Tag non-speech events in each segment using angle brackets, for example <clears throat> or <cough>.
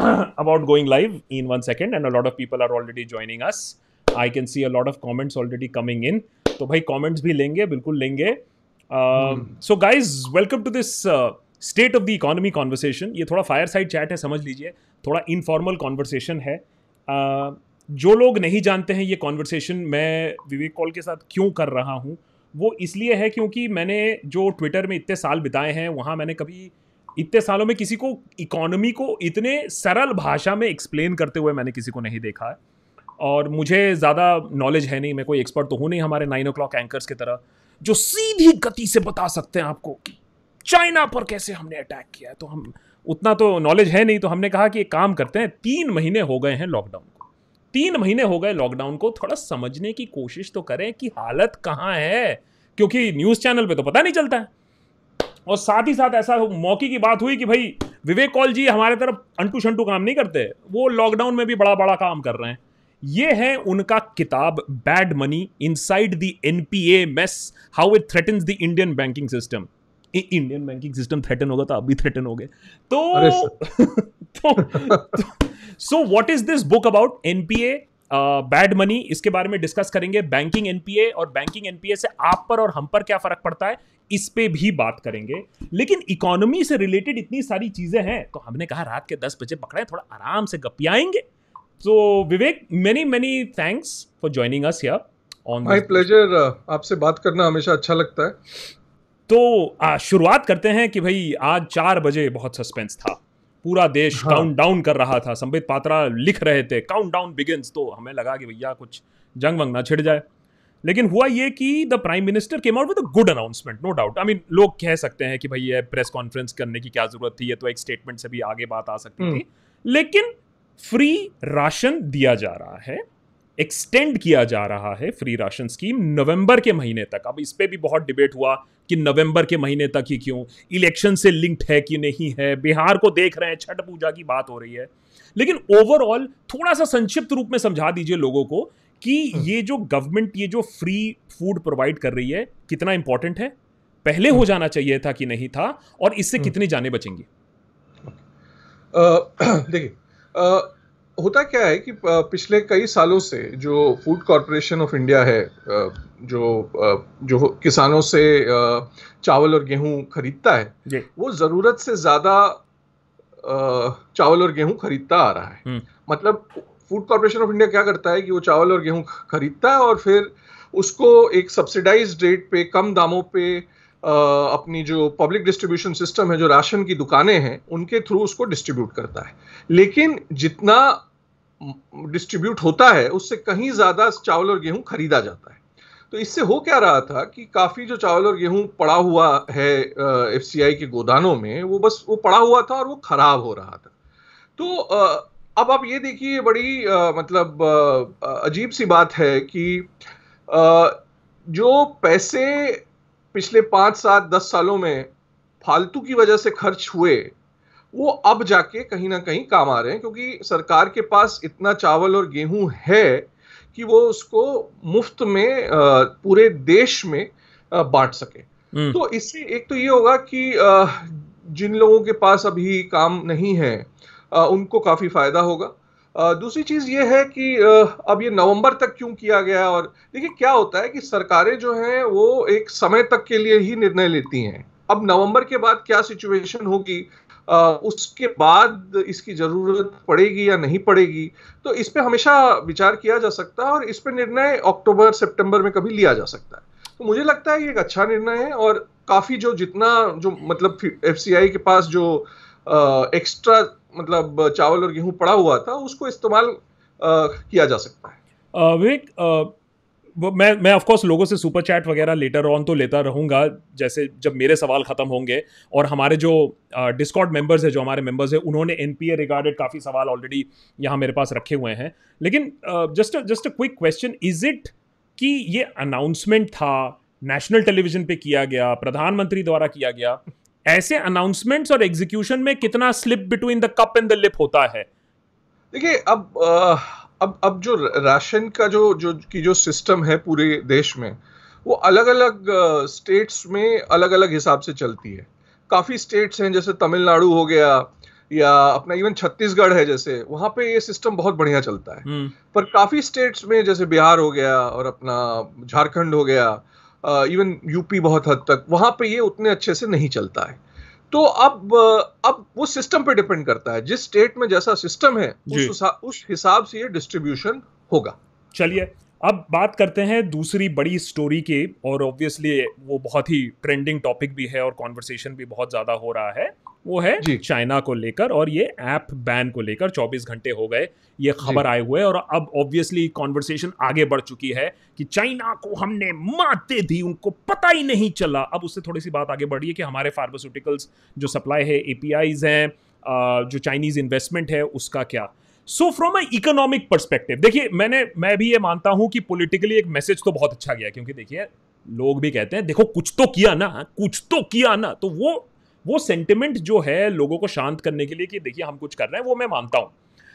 <clears throat> about going live in one second, and a lot of people are already joining us. I can see a lot of comments already coming in. तो भाई comments भी लेंगे बिल्कुल लेंगे। So guys welcome to this state of the economy conversation ये थोड़ा fire side chat है समझ लीजिए। थोड़ा इनफॉर्मल कॉन्वर्सेशन है। Uh, जो लोग नहीं जानते हैं ये कॉन्वर्सेशन मैं विवेक कॉल के साथ क्यों कर रहा हूँ वो इसलिए है क्योंकि मैंने जो ट्विटर में इतने साल बिताए हैं वहाँ मैंने कभी इतने सालों में किसी को इकोनॉमी को इतने सरल भाषा में एक्सप्लेन करते हुए मैंने किसी को नहीं देखा है। और मुझे ज़्यादा नॉलेज है नहीं, मैं कोई एक्सपर्ट तो हूँ नहीं हमारे नाइन ओ क्लॉक एंकर्स की तरह, जो सीधी गति से बता सकते हैं आपको कि चाइना पर कैसे हमने अटैक किया है। तो हम, उतना तो नॉलेज है नहीं तो हमने कहा कि एक काम करते हैं, तीन महीने हो गए हैं लॉकडाउन को। तीन महीने हो गए लॉकडाउन को, थोड़ा समझने की कोशिश तो करें कि हालत कहाँ है, क्योंकि न्यूज़ चैनल पे तो पता नहीं चलता है। और साथ ही साथ ऐसा मौके की बात हुई कि भाई विवेक कौल जी हमारे तरफ़ अंटू शंटू काम नहीं करते वो लॉकडाउन में भी बड़ा बड़ा काम कर रहे हैं। ये है उनका किताब bad money inside the NPA mess how it threatens the Indian banking system Indian banking system threaten होगा तो अब भी थ्रेटन हो गए तो so what is this book about NPA bad money इसके बारे में डिस्कस करेंगे बैंकिंग एनपीए और बैंकिंग एनपीए से आप पर और हम पर क्या फ़र्क पड़ता है इस पे भी बात करेंगे। लेकिन इकोनॉमी से रिलेटेड इतनी सारी चीज़ें हैं तो हमने कहा रात के दस बजे पकड़े थोड़ा आराम से गपियाएँगे तो Vivek many many thanks for joining us here on my pleasure आपसे बात करना हमेशा अच्छा लगता है। तो शुरुआत करते हैं कि भाई आज चार बजे बहुत सस्पेंस था। पूरा देश हाँ. काउंट डाउन कर रहा था। संबित पात्रा लिख रहे थे काउंट डाउन बिगिन तो हमें लगा कि भैया कुछ जंग वंग ना छिड़ जाए। लेकिन हुआ ये कि the prime minister came out with a good announcement no doubt I mean लोग कह सकते हैं कि भाई ये प्रेस कॉन्फ्रेंस करने की क्या ज़रूरत थी ये तो एक स्टेटमेंट से भी आगे बात आ सकती थी। हम्म। लेकिन फ्री राशन दिया जा रहा है। एक्सटेंड किया जा रहा है फ्री राशन स्कीम नवंबर के महीने तक अब इस पर भी बहुत डिबेट हुआ कि नवंबर के महीने तक ही क्यों इलेक्शन से लिंक्ड है कि नहीं है बिहार को देख रहे हैं छठ पूजा की बात हो रही है लेकिन ओवरऑल थोड़ा सा संक्षिप्त रूप में समझा दीजिए लोगों को कि हम्म। ये जो गवर्नमेंट ये जो फ्री फ़ूड प्रोवाइड कर रही है कितना इंपॉर्टेंट है पहले हो। जाना चाहिए था कि नहीं था और इससे हम्म। कितनी जाने बचेंगी <clears throat> देखिए होता क्या है कि पिछले कई सालों से जो फ़ूड कॉरपोरेशन ऑफ़ इंडिया है जो जो किसानों से चावल और गेहूँ खरीदता है वो ज़रूरत से ज़्यादा चावल और गेहूँ खरीदता आ रहा है। हम्म। मतलब फ़ूड कॉरपोरेशन ऑफ़ इंडिया क्या करता है कि वो चावल और गेहूँ खरीदता है और फिर उसको एक सब्सिडाइज रेट पे कम दामों पे अपनी जो पब्लिक डिस्ट्रीब्यूशन सिस्टम है जो राशन की दुकानें हैं उनके थ्रू उसको डिस्ट्रीब्यूट करता है। लेकिन जितना डिस्ट्रीब्यूट होता है, उससे कहीं ज़्यादा चावल और गेहूँ खरीदा जाता है। तो इससे हो क्या रहा था कि काफ़ी जो चावल और गेहूँ पड़ा हुआ है एफसीआई के गोदानों में, वो बस वो पड़ा हुआ था और वो खराब हो रहा था। तो अब आप ये देखिए बड़ी मतलब अजीब सी बात है कि जो पैसे पिछले पाँच सात दस सालों में फालतू की वजह से खर्च हुए वो अब जाके कहीं ना कहीं काम आ रहे हैं क्योंकि सरकार के पास इतना चावल और गेहूँ है कि वो उसको मुफ़्त में पूरे देश में बांट सके। हम्म। तो इससे एक तो ये होगा कि जिन लोगों के पास अभी काम नहीं है उनको काफ़ी फ़ायदा होगा। दूसरी चीज़ ये है कि अब ये नवंबर तक क्यों किया गया और देखिए क्या होता है कि सरकारें जो हैं वो एक समय तक के लिए ही निर्णय लेती हैं। अब नवंबर के बाद क्या सिचुएशन होगी? उसके बाद इसकी ज़रूरत पड़ेगी या नहीं पड़ेगी तो इस पर हमेशा विचार किया जा सकता है और इस पर निर्णय अक्टूबर, सितंबर में कभी लिया जा सकता है। तो मुझे लगता है ये एक अच्छा निर्णय है और काफ़ी जो जितना जो मतलब एफसीआई के पास जो एक्स्ट्रा मतलब चावल और गेहूँ पड़ा हुआ था, उसको इस्तेमाल किया जा सकता है। विवेक मैं मैं ऑफकोर्स लोगों से सुपर चैट वगैरह लेटर ऑन तो लेता रहूँगा, जैसे जब मेरे सवाल ख़त्म होंगे। और हमारे जो डिस्कॉर्ड मेंबर्स है, जो हमारे मेंबर्स हैं, उन्होंने एन पी ए रिगार्डेड काफ़ी सवाल ऑलरेडी यहाँ मेरे पास रखे हुए हैं। लेकिन just just a quick question is it कि ये अनाउंसमेंट था नेशनल टेलीविज़न पे किया गया, प्रधानमंत्री द्वारा किया गया, ऐसे अनाउंसमेंट्स और एग्जीक्यूशन में कितना slip between the cup and the lip होता है? देखिए, अब आ... अब अब जो राशन का जो जो की जो सिस्टम है पूरे देश में वो अलग अलग स्टेट्स में अलग अलग हिसाब से चलती है। काफ़ी स्टेट्स हैं जैसे तमिलनाडु हो गया या अपना इवन छत्तीसगढ़ है जैसे वहाँ पे ये सिस्टम बहुत बढ़िया चलता है। हम्म। पर काफ़ी स्टेट्स में जैसे बिहार हो गया और अपना झारखंड हो गया इवन यूपी बहुत हद तक वहाँ पे ये उतने अच्छे से नहीं चलता है। तो अब अब वो सिस्टम पे डिपेंड करता है। जिस स्टेट में जैसा सिस्टम है उस उस हिसाब से ये डिस्ट्रीब्यूशन होगा। चलिए अब बात करते हैं दूसरी बड़ी स्टोरी के और ऑब्वियसली वो बहुत ही ट्रेंडिंग टॉपिक भी है और कॉन्वर्सेशन भी बहुत ज़्यादा हो रहा है। वो है चाइना को लेकर और ये ऐप बैन को लेकर 24 घंटे हो गए ये खबर आए हुए और अब ऑब्वियसली कॉन्वर्सेशन आगे बढ़ चुकी है कि चाइना को हमने मात दे दी उनको पता ही नहीं चला। अब उससे थोड़ी सी बात आगे बढ़ी है कि हमारे फार्मास्यूटिकल्स जो सप्लाई है एपीआईज हैं जो चाइनीज़ इन्वेस्टमेंट है उसका क्या? So from a economic perspective देखिए मैंने मैं भी ये मानता हूँ कि पॉलिटिकली एक मैसेज तो बहुत अच्छा गया क्योंकि देखिए लोग भी कहते हैं देखो कुछ तो किया ना कुछ तो किया ना। तो वो वो सेंटिमेंट जो है लोगों को शांत करने के लिए कि देखिए हम कुछ कर रहे हैं वो मैं मानता हूँ।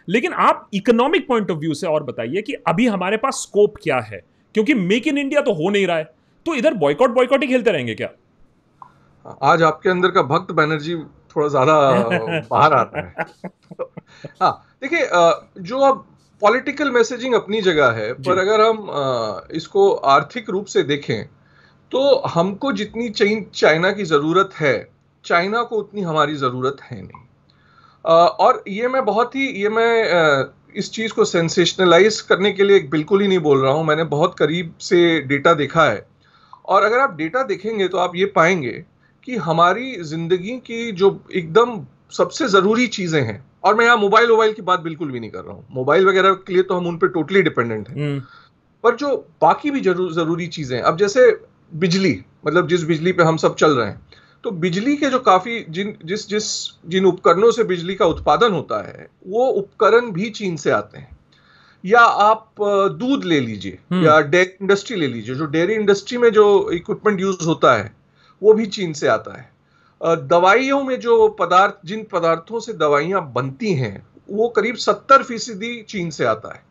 लेकिन आप इकोनॉमिक पॉइंट ऑफ़ व्यू से और बताइए कि अभी हमारे पास स्कोप क्या है? क्योंकि मेक इन इंडिया तो हो नहीं रहा है। तो इधर बॉयकॉट बॉयकॉट ही खेलते रहेंगे क्या? आज आपके अंदर का भक्त बैनर्जी थोड़ा ज़्यादा <laughs> बाहर आता है। हाँ देखिए जो अब पॉलिटिकल मैसेजिंग अपनी जगह है पर अगर हम इसको आर्थिक रूप से देखें तो हमको जितनी चाइना की ज़रूरत है चाइना को उतनी हमारी ज़रूरत है नहीं। और ये मैं बहुत ही ये मैं इस चीज़ को सेंसेशनलाइज करने के लिए बिल्कुल ही नहीं बोल रहा हूँ। मैंने बहुत करीब से डेटा देखा है। और अगर आप डेटा देखेंगे तो आप ये पाएँगे कि हमारी ज़िंदगी की जो एकदम सबसे ज़रूरी चीज़ें हैं और मैं यहाँ मोबाइल वोबाइल की बात बिल्कुल भी नहीं कर रहा हूँ। मोबाइल वगैरह के लिए तो हम उन पर टोटली डिपेंडेंट हैं। हम्म, पर जो बाकी भी ज़रूर ज़रूरी चीज़ें हैं अब जैसे बिजली मतलब जिस बिजली पे हम सब चल रहे हैं तो बिजली के जो काफ़ी जिन जिस जिस जिन उपकरणों से बिजली का उत्पादन होता है वो उपकरण भी चीन से आते हैं। या आप दूध ले लीजिए हम्म। या डेयरी इंडस्ट्री ले लीजिए जो डेयरी इंडस्ट्री में जो इक्विपमेंट यूज़ होता है वो भी चीन से आता है। दवाइयों में जो पदार्थ जिन पदार्थों से दवाइयाँ बनती हैं वो करीब सत्तर फ़ीसदी चीन से आता है।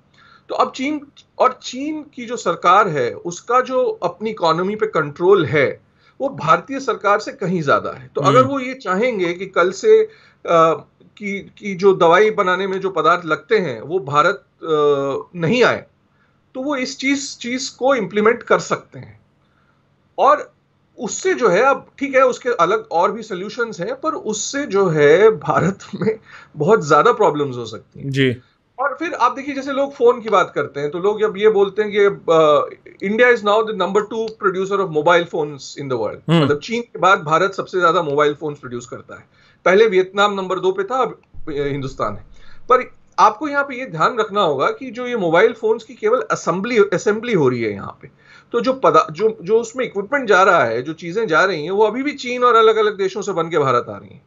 तो अब चीन और चीन की जो सरकार है उसका जो अपनी इकोनॉमी पे कंट्रोल है वो भारतीय सरकार से कहीं ज़्यादा है। तो अगर हम्म। वो ये चाहेंगे कि कल से अ, की की जो दवाई बनाने में जो पदार्थ लगते हैं वो भारत अ, नहीं आए तो वो इस चीज़ चीज़ को इम्प्लीमेंट कर सकते हैं। और उससे जो है अब ठीक है उसके अलग और भी सोल्यूशन हैं पर उससे जो है भारत में बहुत ज़्यादा प्रॉब्लम्स हो सकती हैं। जी। और फिर आप देखिए जैसे लोग फ़ोन की बात करते हैं तो लोग जब ये बोलते हैं कि India is now the number two producer of mobile phones in the world. मतलब चीन के बाद भारत सबसे ज़्यादा मोबाइल फोन्स प्रोड्यूस करता है। पहले वियतनाम नंबर दो पे था अब हिंदुस्तान है। पर आपको यहाँ पे ये ध्यान रखना होगा कि जो ये मोबाइल फोन्स की केवल असेंबली असेंबली हो रही है यहाँ पे। तो जो पदा जो जो उसमें इक्विपमेंट जा रहा है जो चीज़ें जा रही हैं वो अभी भी चीन और अलग अलग देशों से बन के भारत आ रही हैं।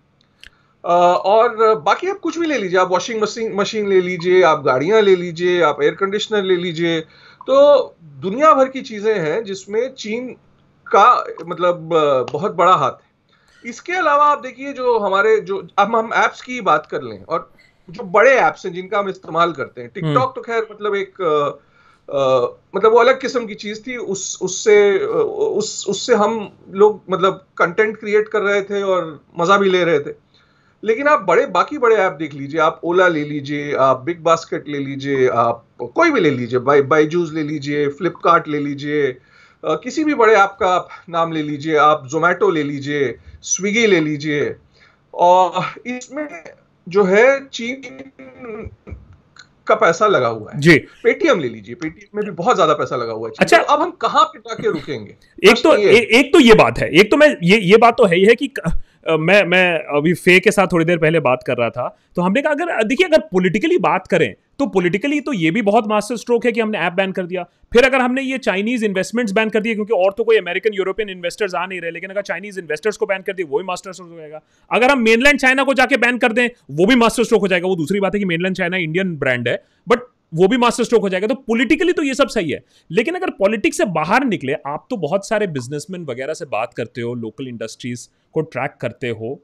और बाकी आप कुछ भी ले लीजिए आप वॉशिंग मशीन मशीन ले लीजिए आप गाड़ियाँ ले लीजिए आप एयर कंडीशनर ले लीजिए। तो दुनिया भर की चीज़ें हैं जिसमें चीन का मतलब बहुत बड़ा हाथ है। इसके अलावा आप देखिए जो हमारे जो अब हम ऐप्स की बात कर लें और जो बड़े ऐप्स हैं जिनका हम इस्तेमाल करते हैं। टिकटॉक तो खैर मतलब एक अ, मतलब वो अलग किस्म की चीज़ थी उस उससे उस उससे हम लोग मतलब कंटेंट क्रिएट कर रहे थे और मज़ा भी ले रहे थे। लेकिन आप बड़े बाकी बड़े ऐप देख लीजिए आप ओला ले लीजिए आप बिग बास्केट ले लीजिए आप कोई भी ले लीजिए बाई बाईजूस ले लीजिए फ्लिपकार्ट ले लीजिए किसी भी बड़े ऐप का आप नाम ले लीजिए आप जोमेटो ले लीजिए स्विगी ले लीजिए और इसमें जो है चीन का पैसा लगा हुआ है जी पेटीएम ले लीजिए पेटीएम में भी बहुत ज़्यादा पैसा लगा हुआ है अच्छा। तो अब हम कहाँ पे जाके रुकेंगे एक तो। ए, एक तो ये बात है एक तो मैं ये ये बात तो है ही है कि मैं मैं अभी फे के साथ थोड़ी देर पहले बात कर रहा था। तो हमने कहा, अगर, देखिए, अगर पॉलिटिकली बात करें तो पॉलिटिकली तो ये भी बहुत मास्टर स्ट्रोक है कि हमने ऐप बैन कर दिया। फिर अगर हमने ये चाइनीज़ इन्वेस्टमेंट्स बैन कर दिए, क्योंकि और तो कोई अमेरिकन यूरोपियन इन्वेस्टर्स आ नहीं रहे, लेकिन अगर चाइनीज़ इन्वेस्टर्स को बैन कर दिए, वो भी मास्टर स्ट्रोक हो जाएगा। अगर हम मेनलैंड चाइना को जाके बैन कर दें, वो भी मास्टर स्ट्रोक हो जाएगा। वो दूसरी बात है कि मेनलैंड चाइना इंडियन ब्रांड है। बट वो भी मास्टर स्ट्रोक हो जाएगा तो पॉलिटिकली तो ये सब सही है। लेकिन अगर पॉलिटिक्स से बाहर निकले, आप तो बहुत सारे बिजनेसमैन वगैरह से बात करते हो लोकल इंडस्ट्रीज़ को ट्रैक करते हो।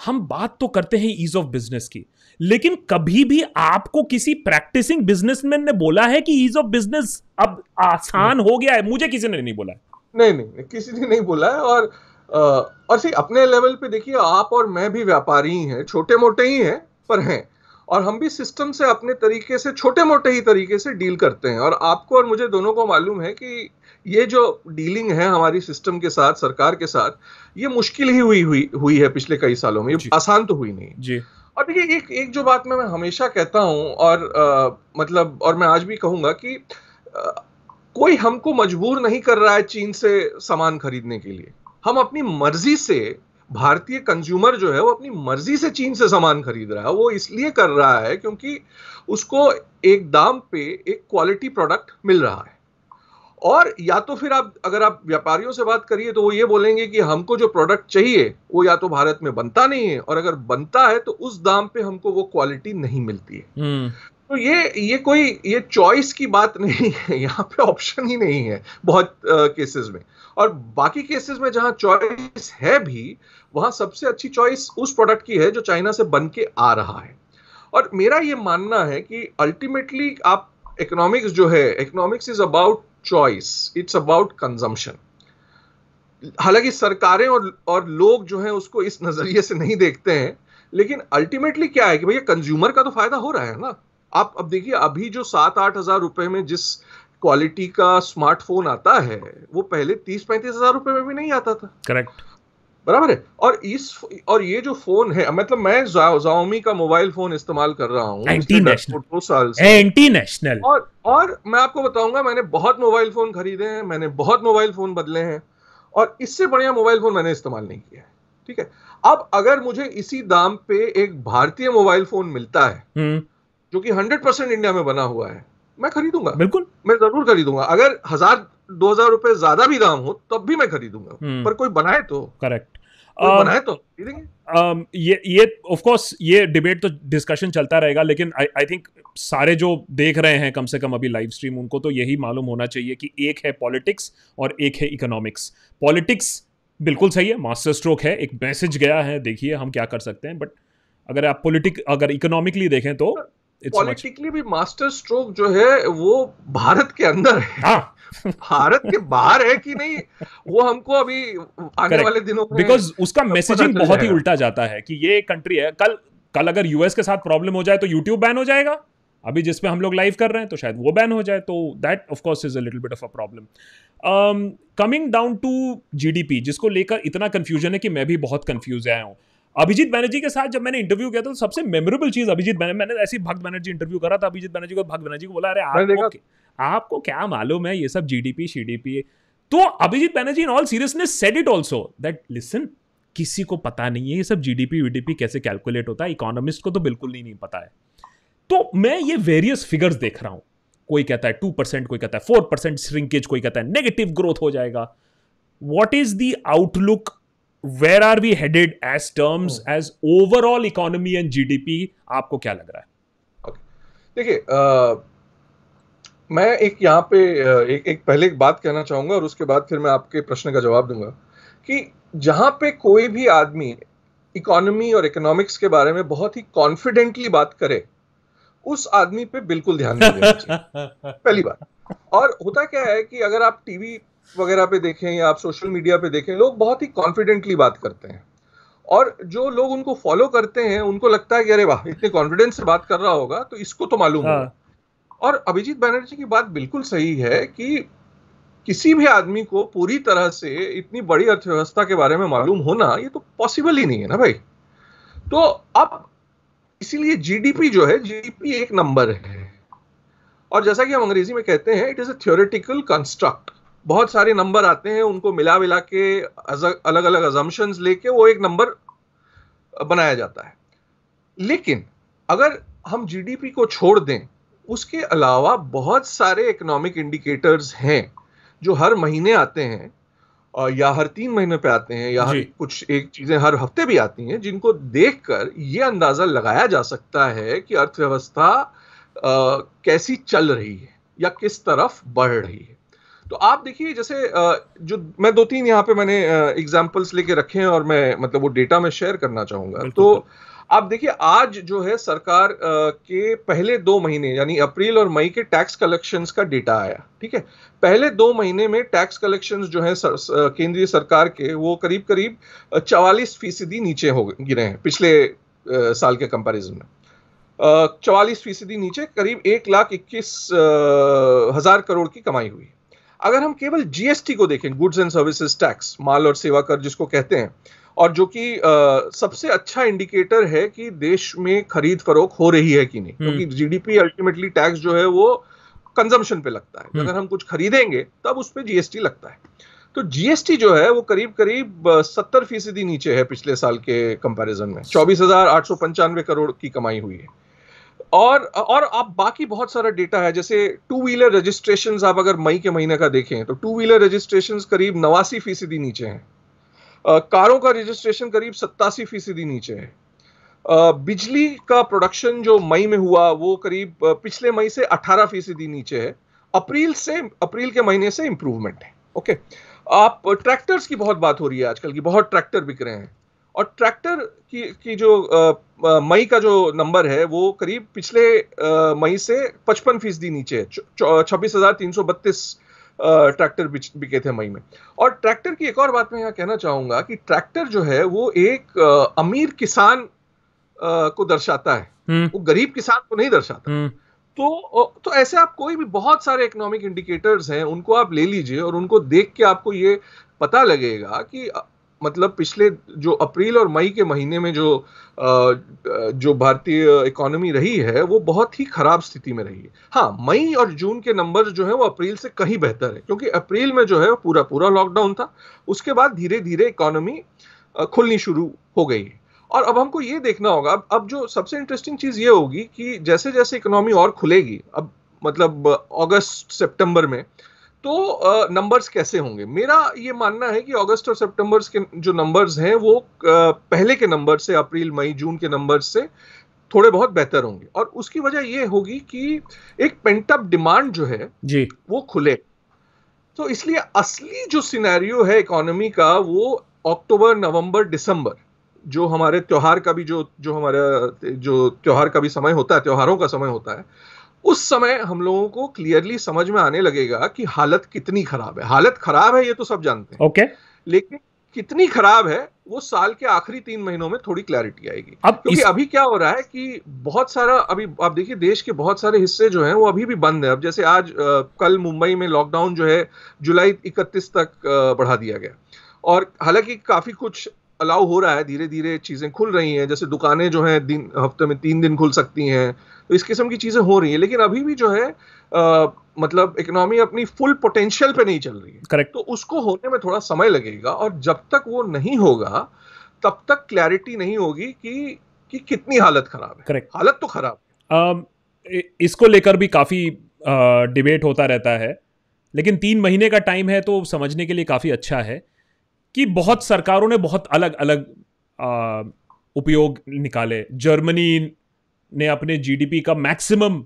हम बात तो करते हैं ईज ऑफ़ बिज़नेस की, लेकिन कभी भी आपको किसी प्रैक्टिसिंग बिजनेसमैन ने बोला है कि ईज ऑफ़ बिज़नेस अब आसान हो गया है, मुझे किसी ने नहीं बोला है। नहीं नहीं किसी ने नहीं बोला है और और सही अपने लेवल पे देखिए, आप और मैं भी व्यापारी ही हैं छोटे मोटे ही हैं, पर हैं। और हम भी सिस्टम से अपने तरीके से छोटे मोटे ही तरीके से डील करते हैं। और आपको और मुझे दोनों को मालूम है कि ये जो डीलिंग है हमारी सिस्टम के साथ सरकार के साथ ये मुश्किल ही हुई हुई हुई है पिछले कई सालों में। ये आसान तो हुई नहीं। जी। और देखिए एक एक जो बात मैं, मैं हमेशा कहता हूँ और आ, मतलब और मैं आज भी कहूँगा कि आ, कोई हमको मजबूर नहीं कर रहा है चीन से सामान खरीदने के लिए। हम अपनी मर्ज़ी से भारतीय कंज्यूमर जो है वो अपनी मर्ज़ी से चीन से सामान खरीद रहा है। वो इसलिए कर रहा है क्योंकि उसको एक दाम पे एक क्वालिटी प्रोडक्ट मिल रहा है। और या तो फिर आप अगर आप व्यापारियों से बात करिए तो वो ये बोलेंगे कि हमको जो प्रोडक्ट चाहिए वो या तो भारत में बनता नहीं है और अगर बनता है तो उस दाम पे हमको वो क्वालिटी नहीं मिलती है। हम्म। तो ये ये कोई ये चॉइस की बात नहीं है। <laughs> यहाँ पे ऑप्शन ही नहीं है बहुत केसेस में। और बाकी केसेस में जहाँ चॉइस है भी, वहाँ सबसे अच्छी चॉइस उस प्रोडक्ट की है जो चाइना से बन के आ रहा है। और मेरा ये मानना है कि अल्टीमेटली आप इकोनॉमिक्स जो है economics is about choice it's about consumption हालाँकि सरकारें और और लोग जो हैं उसको इस नज़रिए से नहीं देखते हैं, लेकिन अल्टीमेटली क्या है कि भैया कंज्यूमर का तो फ़ायदा हो रहा है ना? आप, अब देखिए, अभी जो सात आठ हज़ार रुपए में जिस क्वालिटी का स्मार्टफ़ोन आता है वो पहले तीस पैंतीस हज़ार रुपए में भी नहीं आता था। करेक्ट बराबर है? और इस और ये जो फ़ोन है मतलब मैं जाओमी का मोबाइल फ़ोन इस्तेमाल कर रहा हूँ दो साल से। एंटी नेशनल और और मैं आपको बताऊँगा मैंने बहुत मोबाइल फ़ोन खरीदे हैं मैंने बहुत मोबाइल फ़ोन बदले हैं और इससे बढ़िया मोबाइल फ़ोन मैंने इस्तेमाल नहीं किया है ठीक है? अब अगर मुझे इसी दाम पे एक भारतीय मोबाइल फ़ोन मिलता है हम्म। जो कि हंड्रेड परसेंट इंडिया में बना हुआ है मैं खरीदूँगा। बिल्कुल। मैं ज़रूर खरीदूँगा। अगर हज़ार दो हज़ार रुपए ज़्यादा भी दाम हो तब भी मैं खरीदूँगा। हम्म। पर कोई बनाए तो। करेक्ट um, बनाए तो um, ये ये ऑफ़ कोर्स ये डिबेट तो डिस्कशन चलता रहेगा लेकिन आई आई थिंक सारे जो देख रहे हैं कम से कम अभी लाइव स्ट्रीम उनको तो यही मालूम होना चाहिए कि एक है पॉलिटिक्स और एक है इकोनॉमिक्स पॉलिटिक्स बिल्कुल सही है मास्टर स्ट्रोक है एक मैसेज गया है देखिए हम क्या कर सकते हैं बट अगर आप पॉलिटिक अगर इकोनॉमिकली देखें तो पॉलिटिकली भी मास्टर स्ट्रोक जो है वो भारत के अंदर है। हाँ. भारत के बाहर है कि नहीं वो हमको अभी आने Correct. वाले दिनों में बिकॉज़ उसका मैसेजिंग बहुत ही उल्टा जाता है कि ये कंट्री है। कल कल अगर यूएस के साथ प्रॉब्लम हो जाए तो यूट्यूब बैन हो जाएगा। अभी जिसपे हम लोग लाइव कर रहे हैं तो शायद वो बैन हो जाए। तो that of course is a little bit of a problem coming down to GDP जिसको लेकर इतना कंफ्यूजन है कि मैं भी बहुत कंफ्यूज आया हूँ। अभिजीत बैनर्जी के साथ जब मैंने इंटरव्यू किया था तो सबसे मेमोरेबल चीज़ अभिजीत बैनर्जी मैंने ऐसी भक्त बैनर्जी इंटरव्यू करा था अभिजीत बैनर्जी को भक्त बैनर्जी को बोला अरे आपको आपको क्या मालूम है ये सब जीडीपी शीडीपी तो Abhijit Banerjee in all seriousness said it also that listen किसी को पता नहीं है ये सब जीडीपी वीडीपी कैसे कैलकुलेट होता है इकोनॉमिस्ट को तो बिल्कुल नहीं, नहीं पता है. तो मैं ये वेरियस फिगर्स देख रहा हूँ। कोई कहता है टू परसेंट कोई कहता है फोर परसेंट श्रिंकेज कोई कहता है नेगेटिव ग्रोथ हो जाएगा। What is the outlook where are we headed as terms as overall economy and GDP आपको क्या लग रहा है? देखिए मैं एक यहाँ पे एक एक पहले एक बात कहना चाहूँगा और उसके बाद फिर मैं आपके प्रश्न का जवाब दूँगा कि जहाँ पे कोई भी आदमी इकोनॉमी और इकोनॉमिक्स के बारे में बहुत ही कॉन्फिडेंटली बात करे उस आदमी पे बिल्कुल ध्यान नहीं देना चाहिए। <laughs> पहली बात। और होता क्या है कि अगर आप टीवी वगैरह पे देखें या आप सोशल मीडिया पे देखें लोग बहुत ही कॉन्फिडेंटली बात करते हैं। और जो लोग उनको फॉलो करते हैं उनको लगता है कि अरे वाह इतने कॉन्फिडेंस से बात कर रहा होगा तो इसको तो मालूम हाँ. और अभिजीत बैनर्जी की बात बिल्कुल सही है कि किसी भी आदमी को पूरी तरह से इतनी बड़ी अर्थव्यवस्था के बारे में मालूम होना ये तो पॉसिबल ही नहीं है ना भाई। तो अब इसीलिए जीडीपी जो है जीडीपी एक नंबर है। और जैसा कि हम अंग्रेज़ी में कहते हैं it is a theoretical construct बहुत सारे नंबर आते हैं उनको मिला मिला के अलग अलग अजम्पन्स लेके वो एक नंबर बनाया जाता है। लेकिन अगर हम जीडीपी को छोड़ दें उसके अलावा बहुत सारे इकोनॉमिक इंडिकेटर्स हैं जो हर महीने आते हैं या हर तीन महीने पे आते हैं या कुछ एक चीज़ें हर हफ़्ते भी आती हैं जिनको देखकर ये अंदाज़ा लगाया जा सकता है कि अर्थव्यवस्था कैसी चल रही है या किस तरफ़ बढ़ रही है। तो आप देखिए जैसे जो मैं दो तीन यहाँ पे मैंने एग्जाम्पल्स लेके रखे हैं और मैं मतलब वो डेटा में शेयर करना चाहूँगा। तो आप देखिए आज जो है सरकार के पहले दो महीने यानी अप्रैल और मई के टैक्स कलेक्शंस का डेटा आया ठीक है? पहले दो महीने में टैक्स कलेक्शंस जो है केंद्रीय सरकार के वो करीब करीब चवालीस फ़ीसदी नीचे हो गिरे हैं पिछले साल के कंपैरिजन में। चवालीस फ़ीसदी नीचे करीब एक लाख इक्कीस हज़ार करोड़ की कमाई हुई। अगर हम केवल जीएसटी को देखें गुड्स एंड सर्विसेज़ टैक्स माल और सेवा कर जिसको कहते हैं और जो कि सबसे अच्छा इंडिकेटर है कि देश में खरीद फरोख हो रही है कि नहीं। क्योंकि जीडीपी अल्टीमेटली टैक्स जो है वो कंजम्पशन पे लगता है हम्म। अगर हम कुछ खरीदेंगे तब उस पर जीएसटी लगता है तो जीएसटी जो है वो करीब करीब सत्तर फ़ीसदी नीचे है पिछले साल के कंपैरिजन में चौबीस हज़ार आठ सौ पंचानवे करोड़ की कमाई हुई है और और आप बाकी बहुत सारा डेटा है, जैसे टू व्हीलर रजिस्ट्रेशन आप अगर मई के महीने का देखें तो टू व्हीलर रजिस्ट्रेशन करीब नवासी फ़ीसदी नीचे हैं। कारों का रजिस्ट्रेशन करीब सत्तासी फ़ीसदी नीचे है। बिजली का प्रोडक्शन जो मई में हुआ, वो करीब पिछले मई से 18 फ़ीसदी नीचे है। अप्रैल से, अप्रैल के महीने से इंप्रूवमेंट है ओके आप ट्रैक्टर्स की बहुत बात हो रही है आजकल की, बहुत ट्रैक्टर बिक रहे हैं। और ट्रैक्टर की की जो मई का जो नंबर है वो करीब पिछले मई से पचपन फ़ीसदी नीचे है छब्बीस हज़ार तीन सौ बत्तीस ट्रैक्टर बिके थे मई में और ट्रैक्टर की एक और बात मैं यहाँ कहना चाहूँगा कि ट्रैक्टर जो है वो एक अमीर किसान को दर्शाता है हम्म। वो गरीब किसान को नहीं दर्शाता हम्म। तो तो ऐसे आप कोई भी बहुत सारे इकोनॉमिक इंडिकेटर्स हैं उनको आप ले लीजिए और उनको देख के आपको ये पता लगेगा कि मतलब पिछले जो अप्रैल और मई के महीने में जो जो भारतीय इकोनॉमी रही है, वो बहुत ही खराब स्थिति में रही है। हाँ मई और जून के नंबर जो है वो अप्रैल से कहीं बेहतर है, क्योंकि अप्रैल में जो है पूरा पूरा लॉकडाउन था। उसके बाद धीरे धीरे इकोनॉमी खुलनी शुरू हो गई है। और अब हमको ये देखना होगा, अब अब जो सबसे इंटरेस्टिंग चीज़ ये होगी कि जैसे जैसे इकोनॉमी और खुलेगी, अब मतलब अगस्त, सितंबर में तो नंबर्स कैसे होंगे? मेरा ये मानना है कि अगस्त और सितंबर के जो नंबर्स हैं वो पहले के नंबर से अप्रैल मई जून के नंबर से थोड़े बहुत बेहतर होंगे। और उसकी वजह ये होगी कि एक पेंटअप डिमांड जो है जी। वो खुले। तो इसलिए असली जो सिनेरियो है इकोनॉमी का वो अक्टूबर नवंबर दिसंबर जो हमारे त्योहार का भी जो जो हमारा जो त्योहार का भी समय होता है त्योहारों का समय होता है उस समय हम लोगों को क्लियरली समझ में आने लगेगा कि हालत कितनी खराब है। हालत खराब है ये तो सब जानते हैं। Okay okay. लेकिन कितनी खराब है वो साल के आखिरी तीन महीनों में थोड़ी क्लैरिटी आएगी। अब क्योंकि इस... अभी क्या हो रहा है कि बहुत सारा अभी आप देखिए देश के बहुत सारे हिस्से जो हैं वो अभी भी बंद है। अब जैसे आज आ, कल मुंबई में लॉकडाउन जो है जुलाई इकतीस तक आ, बढ़ा दिया गया। और हालाँकि काफ़ी कुछ अलाउ हो रहा है धीरे धीरे चीज़ें खुल रही हैं। जैसे दुकानें जो हैं दिन हफ़्ते में तीन दिन खुल सकती हैं। तो इस किस्म की चीज़ें हो रही हैं। लेकिन अभी भी जो है आ, मतलब इकोनॉमी अपनी फुल पोटेंशियल पे नहीं चल रही है। करेक्ट तो उसको होने में थोड़ा समय लगेगा और जब तक वो नहीं होगा तब तक क्लैरिटी नहीं होगी कि कि कितनी हालत खराब है। करेक्ट हालत तो खराब है। इसको लेकर भी काफ़ी डिबेट होता रहता है। लेकिन तीन महीने का टाइम है तो समझने के लिए काफ़ी अच्छा है कि बहुत सरकारों ने बहुत अलग अलग उपयोग निकाले। जर्मनी ने अपने जीडीपी का मैक्सिमम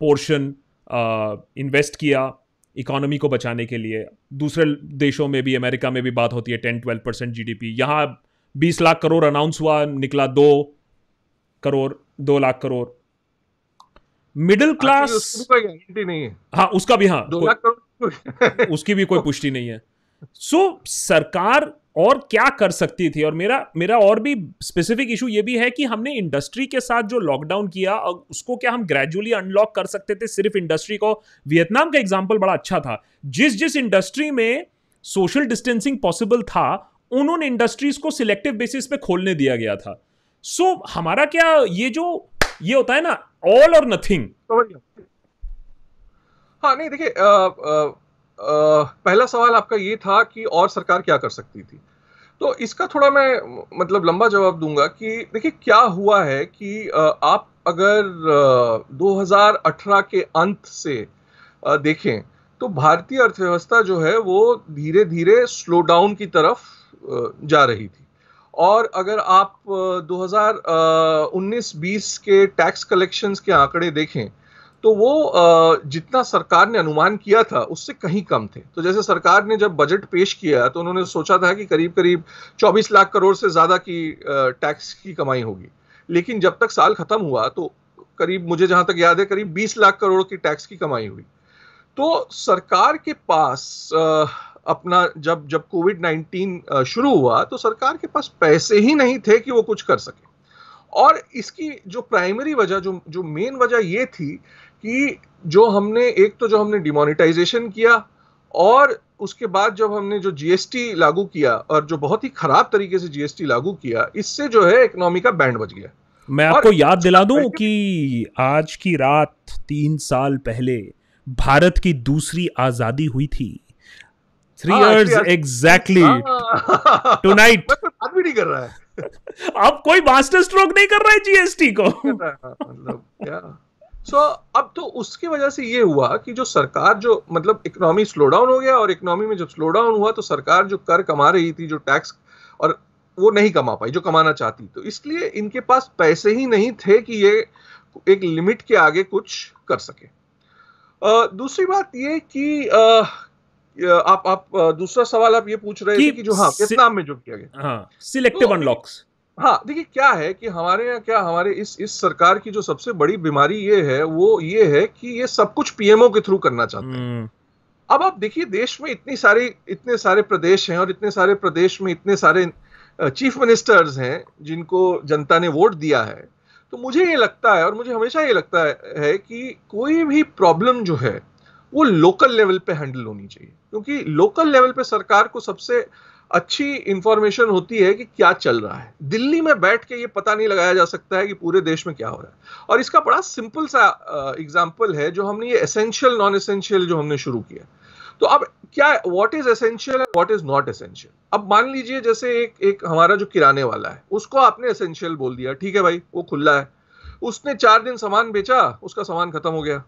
पोर्शन इन्वेस्ट किया इकोनॉमी को बचाने के लिए। दूसरे देशों में भी अमेरिका में भी बात होती है ten twelve percent G D P यहाँ बीस लाख करोड़ अनाउंस हुआ निकला दो करोड़ दो लाख करोड़। मिडिल क्लास नहीं है। हाँ उसका भी हाँ दो लाख करोड़ उसकी भी कोई पुष्टि नहीं है। सो so, सरकार और क्या कर सकती थी? और मेरा मेरा और भी स्पेसिफिक इशू ये भी है कि हमने इंडस्ट्री के साथ जो लॉकडाउन किया उसको क्या हम ग्रेजुअली अनलॉक कर सकते थे? सिर्फ़ इंडस्ट्री को। वियतनाम का एग्ज़ाम्पल बड़ा अच्छा था। जिस जिस इंडस्ट्री में सोशल डिस्टेंसिंग पॉसिबल था उन्होंने इंडस्ट्रीज़ को सिलेक्टिव बेसिस पे खोलने दिया गया था। सो so, हमारा क्या ये जो ये होता है ना ऑल और नथिंग हाँ नहीं देखिए पहला सवाल आपका ये था कि और सरकार क्या कर सकती थी? तो इसका थोड़ा मैं मतलब लंबा जवाब दूँगा कि देखिए, क्या हुआ है कि आप अगर 2018 के अंत से देखें तो भारतीय अर्थव्यवस्था जो है वो धीरे धीरे स्लो डाउन की तरफ़ जा रही थी। और अगर आप 2019-20 के टैक्स कलेक्शंस के आंकड़े देखें तो वो जितना सरकार ने अनुमान किया था, उससे कहीं कम थे। तो जैसे सरकार ने जब बजट पेश किया तो उन्होंने सोचा था कि करीब करीब 24 लाख करोड़ से ज़्यादा की टैक्स की कमाई होगी। लेकिन जब तक साल खत्म हुआ तो करीब, मुझे जहाँ तक याद है, करीब 20 लाख करोड़ की टैक्स की कमाई हुई। तो सरकार के पास अपना जब जब कोविड 19 शुरू हुआ तो सरकार के पास पैसे ही नहीं थे कि वो कुछ कर सके। और इसकी जो प्राइमरी वजह, जो जो मेन वजह ये थी कि जो हमने एक तो जो हमने डिमोनिटाइजेशन किया और उसके बाद जब हमने जो जीएसटी लागू किया और जो बहुत ही खराब तरीके से जीएसटी लागू किया इससे जो है इकोनॉमी का बैंड बच गया। मैं आपको याद दिला दूँ कि आज की रात तीन साल पहले भारत की दूसरी आज़ादी हुई थी। थ्री इयर्स एग्जैक्टली टुनाइट बात भी नहीं कर रहा है। <laughs> अब कोई मास्टर स्ट्रोक नहीं कर रहा है जीएसटी को। मतलब क्या? सो so, अब तो उसकी वजह से ये हुआ कि जो सरकार जो मतलब इकोनॉमी स्लो डाउन हो गया और इकोनॉमी में जब स्लो डाउन हुआ तो सरकार जो कर कमा रही थी जो टैक्स और वो नहीं कमा पाई जो कमाना चाहती तो इसलिए इनके पास पैसे ही नहीं थे कि ये एक लिमिट के आगे कुछ कर सके। आ, दूसरी बात ये कि आ, आप आप दूसरा सवाल आप ये पूछ रहे थे कि जो हाँ वियतनाम में जो किया गया। हाँ सिलेक्टिव अनलॉक्स हाँ देखिए क्या है कि हमारे यहाँ क्या हमारे इस इस सरकार की जो सबसे बड़ी बीमारी ये है वो ये है कि ये सब कुछ पीएमओ के थ्रू करना चाहते हैं। हम्म। अब आप देखिए देश में इतनी सारी इतने सारे प्रदेश हैं और इतने सारे प्रदेश में इतने सारे चीफ मिनिस्टर्स हैं जिनको जनता ने वोट दिया है। तो मुझे ये लगता है और मुझे हमेशा ये लगता है कि कोई भी प्रॉब्लम जो है वो लोकल लेवल पे हैंडल होनी चाहिए। क्योंकि लोकल लेवल पे सरकार को सबसे अच्छी इंफॉर्मेशन होती है कि क्या चल रहा है। दिल्ली में बैठ के ये पता नहीं लगाया जा सकता है कि पूरे देश में क्या हो रहा है। और इसका बड़ा सिंपल सा एग्ज़ाम्पल है जो हमने ये एसेंशियल नॉन एसेंशियल जो हमने शुरू किया। तो अब क्या what is essential and what is not essential अब मान लीजिए जैसे एक एक हमारा जो किराने वाला है, उसको आपने एसेंशियल बोल दिया, ठीक है भाई, वो खुला है। उसने चार दिन सामान बेचा, उसका सामान खत्म हो गया।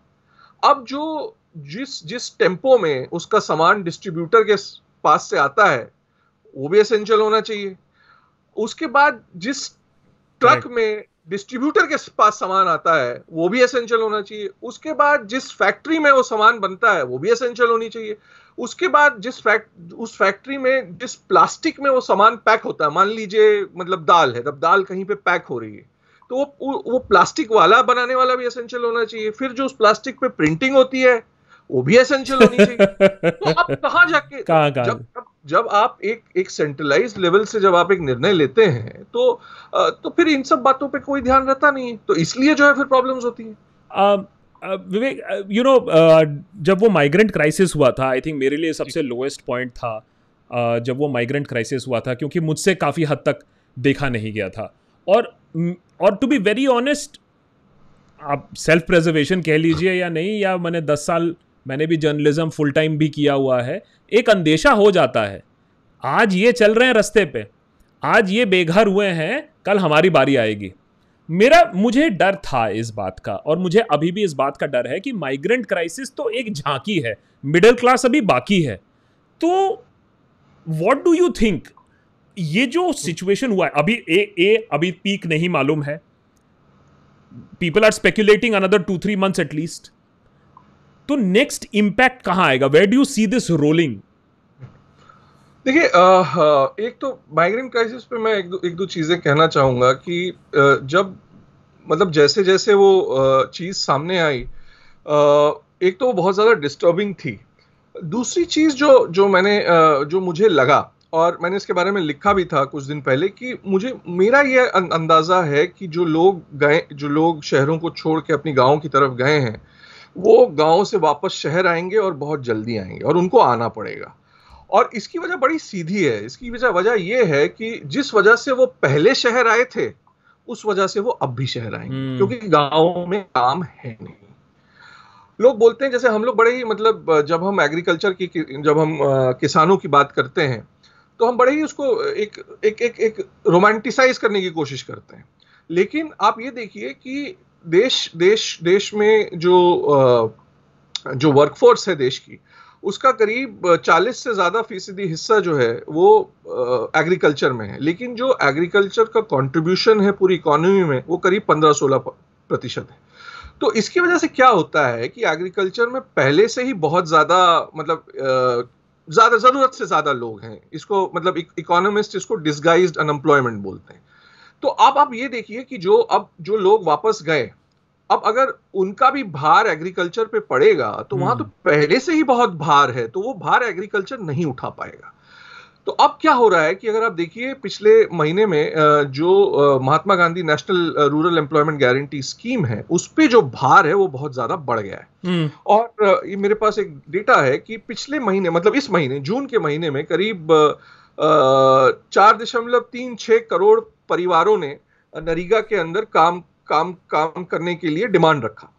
अब जो जिस जिस टेंपो में उसका सामान डिस्ट्रीब्यूटर के पास से आता है वो भी एसेंशियल होना चाहिए। उसके बाद जिस ट्रक में डिस्ट्रीब्यूटर के पास सामान आता है वो भी एसेंशियल होना चाहिए। उसके बाद जिस फैक्ट्री में वो सामान बनता है वो भी एसेंशियल होनी चाहिए। उसके बाद जिस फैक्ट उस फैक्ट्री में जिस प्लास्टिक में वो सामान पैक होता है मान लीजिए मतलब दाल है तब दाल कहीं पे पैक हो रही है तो वो वो प्लास्टिक वाला बनाने वाला भी एसेंशियल होना चाहिए। फिर जो उस प्लास्टिक पे प्रिंटिंग होती है वो भी एसेंशियल होनी चाहिए। तो आप कहाँ जाके <laughs> कहाँ कहाँ? जब, जब आप एक एक सेंट्रलाइज लेवल से जब आप एक निर्णय लेते हैं तो तो फिर इन सब बातों पे कोई ध्यान रहता नहीं है। तो इसलिए जो है फिर प्रॉब्लम्स होती हैं। विवेक यू नो जब वो माइग्रेंट क्राइसिस हुआ था आई थिंक मेरे लिए सबसे लोएस्ट पॉइंट था uh, जब वो माइग्रेंट क्राइसिस हुआ था क्योंकि मुझसे काफ़ी हद तक देखा नहीं गया था। और और टू बी वेरी ऑनेस्ट आप सेल्फ प्रेजर्वेशन कह लीजिए या नहीं या मैंने दस साल मैंने भी जर्नलिज्म फुल टाइम भी किया हुआ है, एक अंदेशा हो जाता है। आज ये चल रहे हैं रस्ते पे, आज ये बेघर हुए हैं, कल हमारी बारी आएगी। मेरा, मुझे डर था इस बात का, और मुझे अभी भी इस बात का डर है कि माइग्रेंट क्राइसिस तो एक झांकी है मिडिल क्लास अभी बाकी है। तो व्हाट डू यू थिंक ये जो सिचुएशन हुआ है, अभी ए ए, अभी पीक नहीं मालूम है। People are speculating another two three months at least तो नेक्स्ट इंपैक्ट कहाँ आएगा? Where do you see this rolling देखिए एक तो माइग्रेंट क्राइसिस पे मैं एक दो एक दो चीज़ें कहना चाहूँगा कि जब मतलब जैसे जैसे वो चीज़ सामने आई एक तो वो बहुत ज़्यादा डिस्टर्बिंग थी। दूसरी चीज़ जो जो मैंने जो मुझे लगा और मैंने इसके बारे में लिखा भी था कुछ दिन पहले कि मुझे मेरा ये अं, अंदाज़ा है कि जो लोग गए जो लोग शहरों को छोड़ के अपनी गाँव की तरफ़ गए हैं वो गाँव से वापस शहर आएँगे और बहुत जल्दी आएँगे और उनको आना पड़ेगा। और इसकी वजह बड़ी सीधी है। इसकी वजह वजह यह है कि जिस वजह से वो पहले शहर आए थे उस वजह से वो अब भी शहर आएँगे। हम्म। क्योंकि गाँव में काम है नहीं। लोग बोलते हैं जैसे हम लोग बड़े ही मतलब जब हम एग्रीकल्चर की जब हम किसानों की बात करते हैं तो हम बड़े ही उसको एक एक एक एक रोमांटिसाइज करने की कोशिश करते हैं। लेकिन आप ये देखिए कि देश देश देश में जो जो वर्कफोर्स है देश की, उसका करीब 40 से ज़्यादा फ़ीसदी हिस्सा जो है वो एग्रीकल्चर में है। लेकिन जो एग्रीकल्चर का कंट्रीब्यूशन है पूरी इकोनॉमी में, वो करीब 15-16 प्रतिशत है। तो इसकी वजह से क्या होता है कि एग्रीकल्चर में पहले से ही बहुत ज़्यादा मतलब ज़्यादा, ज़रूरत से ज़्यादा लोग हैं। इसको मतलब इकोनॉमिस्ट इसको डिस्गाइज्ड अनएम्प्लॉयमेंट बोलते हैं। तो अब आप ये देखिए कि जो अब जो लोग वापस गए अब अगर उनका भी भार एग्रीकल्चर पे पड़ेगा तो वहाँ तो हम्म। पहले से ही बहुत भार है तो वो भार एग्रीकल्चर नहीं उठा पाएगा। तो अब क्या हो रहा है कि अगर आप देखिए पिछले महीने में जो Mahatma Gandhi national rural employment guarantee scheme है उस पे जो भार है वो बहुत ज़्यादा बढ़ गया है। हम्म, और ये मेरे पास एक डेटा है कि पिछले महीने मतलब इस महीने जून के महीने में करीब चार दशमलव तीन छह करोड़ परिवारों ने नरेगा के अंदर काम काम काम करने के लिए डिमांड रखा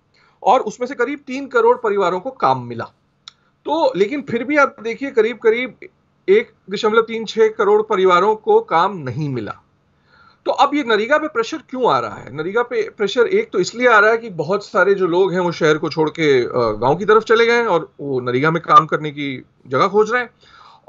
और उसमें से करीब तीन करोड़ परिवारों को काम मिला। तो लेकिन फिर भी आप देखिए करीब करीब एक दशमलव तीन छह करोड़ परिवारों को काम नहीं मिला। तो अब ये नरेगा पे प्रेशर क्यों आ रहा है? नरेगा पे प्रेशर एक तो इसलिए आ रहा है कि बहुत सारे जो लोग हैं वो शहर को छोड़ के गाँव की तरफ़ चले गए और वो नरेगा में काम करने की जगह खोज रहे हैं।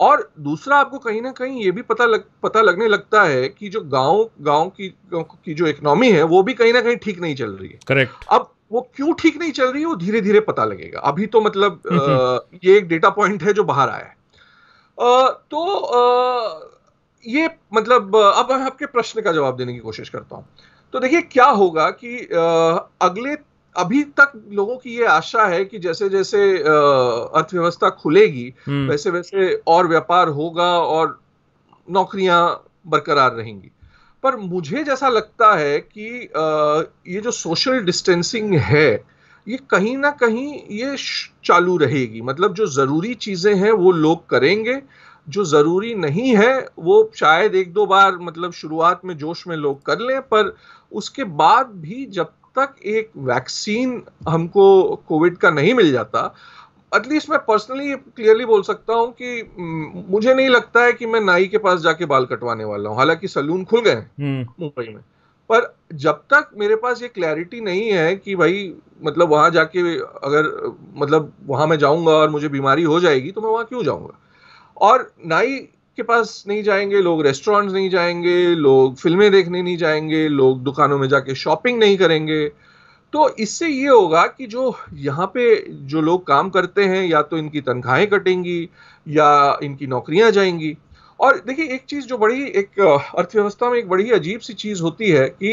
और दूसरा आपको कहीं ना कहीं ये भी पता लग पता लगने लगता है कि जो गाँव गाँव की की जो इकोनॉमी है वो भी कहीं ना कहीं ठीक नहीं चल रही है। करेक्ट अब वो क्यों ठीक नहीं चल रही है वो धीरे धीरे पता लगेगा। अभी तो मतलब हम्म, अ, ये एक डेटा पॉइंट है जो बाहर आया है। अ, तो अ, ये मतलब अब मैं आपके प्रश्न का जवाब देने की कोशिश करता हूँ। तो देखिए क्या होगा कि अगले अभी तक लोगों की ये आशा है कि जैसे जैसे अर्थव्यवस्था खुलेगी हम्म, वैसे वैसे और व्यापार होगा और नौकरियाँ बरकरार रहेंगी। पर मुझे जैसा लगता है कि ये जो सोशल डिस्टेंसिंग है ये कहीं ना कहीं ये चालू रहेगी। मतलब जो ज़रूरी चीज़ें हैं वो लोग करेंगे। जो ज़रूरी नहीं है वो शायद एक दो बार मतलब शुरुआत में जोश में लोग कर लें पर उसके बाद भी जब तक एक वैक्सीन हमको कोविड का नहीं मिल जाता एटलीस्ट मैं पर्सनली क्लियरली बोल सकता हूँ कि मुझे नहीं लगता है कि मैं नाई के पास जाके बाल कटवाने वाला हूँ। हालाँकि सलून खुल गए हैं हम्म, मुंबई में। पर जब तक मेरे पास ये क्लैरिटी नहीं है कि भाई मतलब वहाँ जाके अगर मतलब वहाँ मैं जाऊँगा और मुझे बीमारी हो जाएगी तो मैं वहाँ क्यों जाऊँगा? और नाई के पास नहीं जाएँगे लोग रेस्टोरेंट्स नहीं जाएँगे लोग फ़िल्में देखने नहीं जाएँगे लोग दुकानों में जाके शॉपिंग नहीं करेंगे। तो इससे ये होगा कि जो यहाँ पे जो लोग काम करते हैं या तो इनकी तनख्वाहें कटेंगी या इनकी नौकरियाँ जाएँगी। और देखिए एक चीज़ जो बड़ी एक अर्थव्यवस्था में एक बड़ी अजीब सी चीज़ होती है कि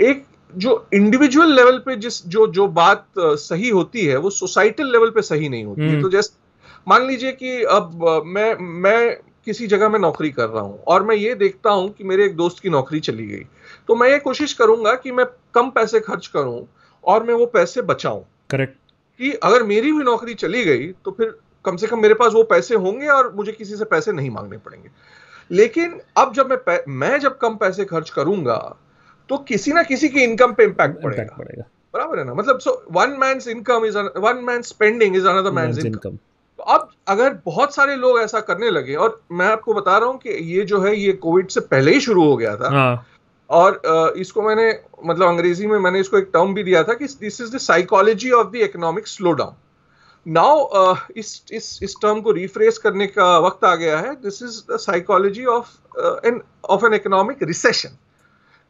एक जो इंडिविजुअल लेवल पे जिस जो जो बात सही होती है वो सोसाइटल लेवल पे सही नहीं होती। है हम्म। तो जैसे मान लीजिए कि अब मैं मैं किसी जगह में नौकरी कर रहा हूँ और मैं ये देखता हूँ कि मेरे एक दोस्त की नौकरी चली गई। तो मैं ये कोशिश करूँगा कि मैं कम पैसे खर्च करूँ और मैं वो पैसे बचाऊं। करेक्ट कि अगर मेरी भी नौकरी चली गई तो फिर कम से कम मेरे पास वो पैसे होंगे और मुझे किसी से पैसे नहीं मांगने पड़ेंगे। लेकिन अब जब मैं मैं जब कम पैसे खर्च करूँगा तो किसी ना किसी की इनकम पे इम्पैक्ट पड़ेगा। पड़ेगा। बराबर है ना? मतलब so one man's income is one man spending is another income income तो अब अगर बहुत सारे लोग ऐसा करने लगे और मैं आपको बता रहा हूँ कि ये जो है ये कोविड से पहले ही शुरू हो गया था। हाँ। और इसको मैंने मतलब अंग्रेज़ी में मैंने इसको एक टर्म भी दिया था कि this is the psychology of the economic slowdown now इस इस इस टर्म को रिफ्रेस करने का वक्त आ गया है। This is the psychology of an of an economic recession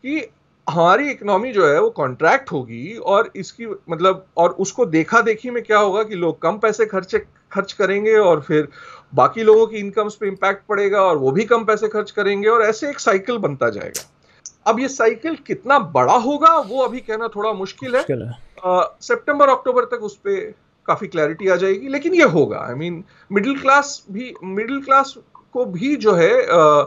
कि हमारी इकोनॉमी जो है वो कॉन्ट्रैक्ट होगी और इसकी मतलब और उसको देखा देखी में क्या होगा कि लोग कम पैसे खर्चे खर्च करेंगे और फिर बाकी लोगों की इनकम्स पे इम्पैक्ट पड़ेगा और वो भी कम पैसे खर्च करेंगे और ऐसे एक साइकिल बनता जाएगा। अब ये साइकिल कितना बड़ा होगा वो अभी कहना थोड़ा मुश्किल है। सितंबर अक्टूबर तक उस पर काफ़ी क्लैरिटी आ जाएगी लेकिन ये होगा। आई मीन मिडिल क्लास भी मिडिल क्लास को भी जो है अ,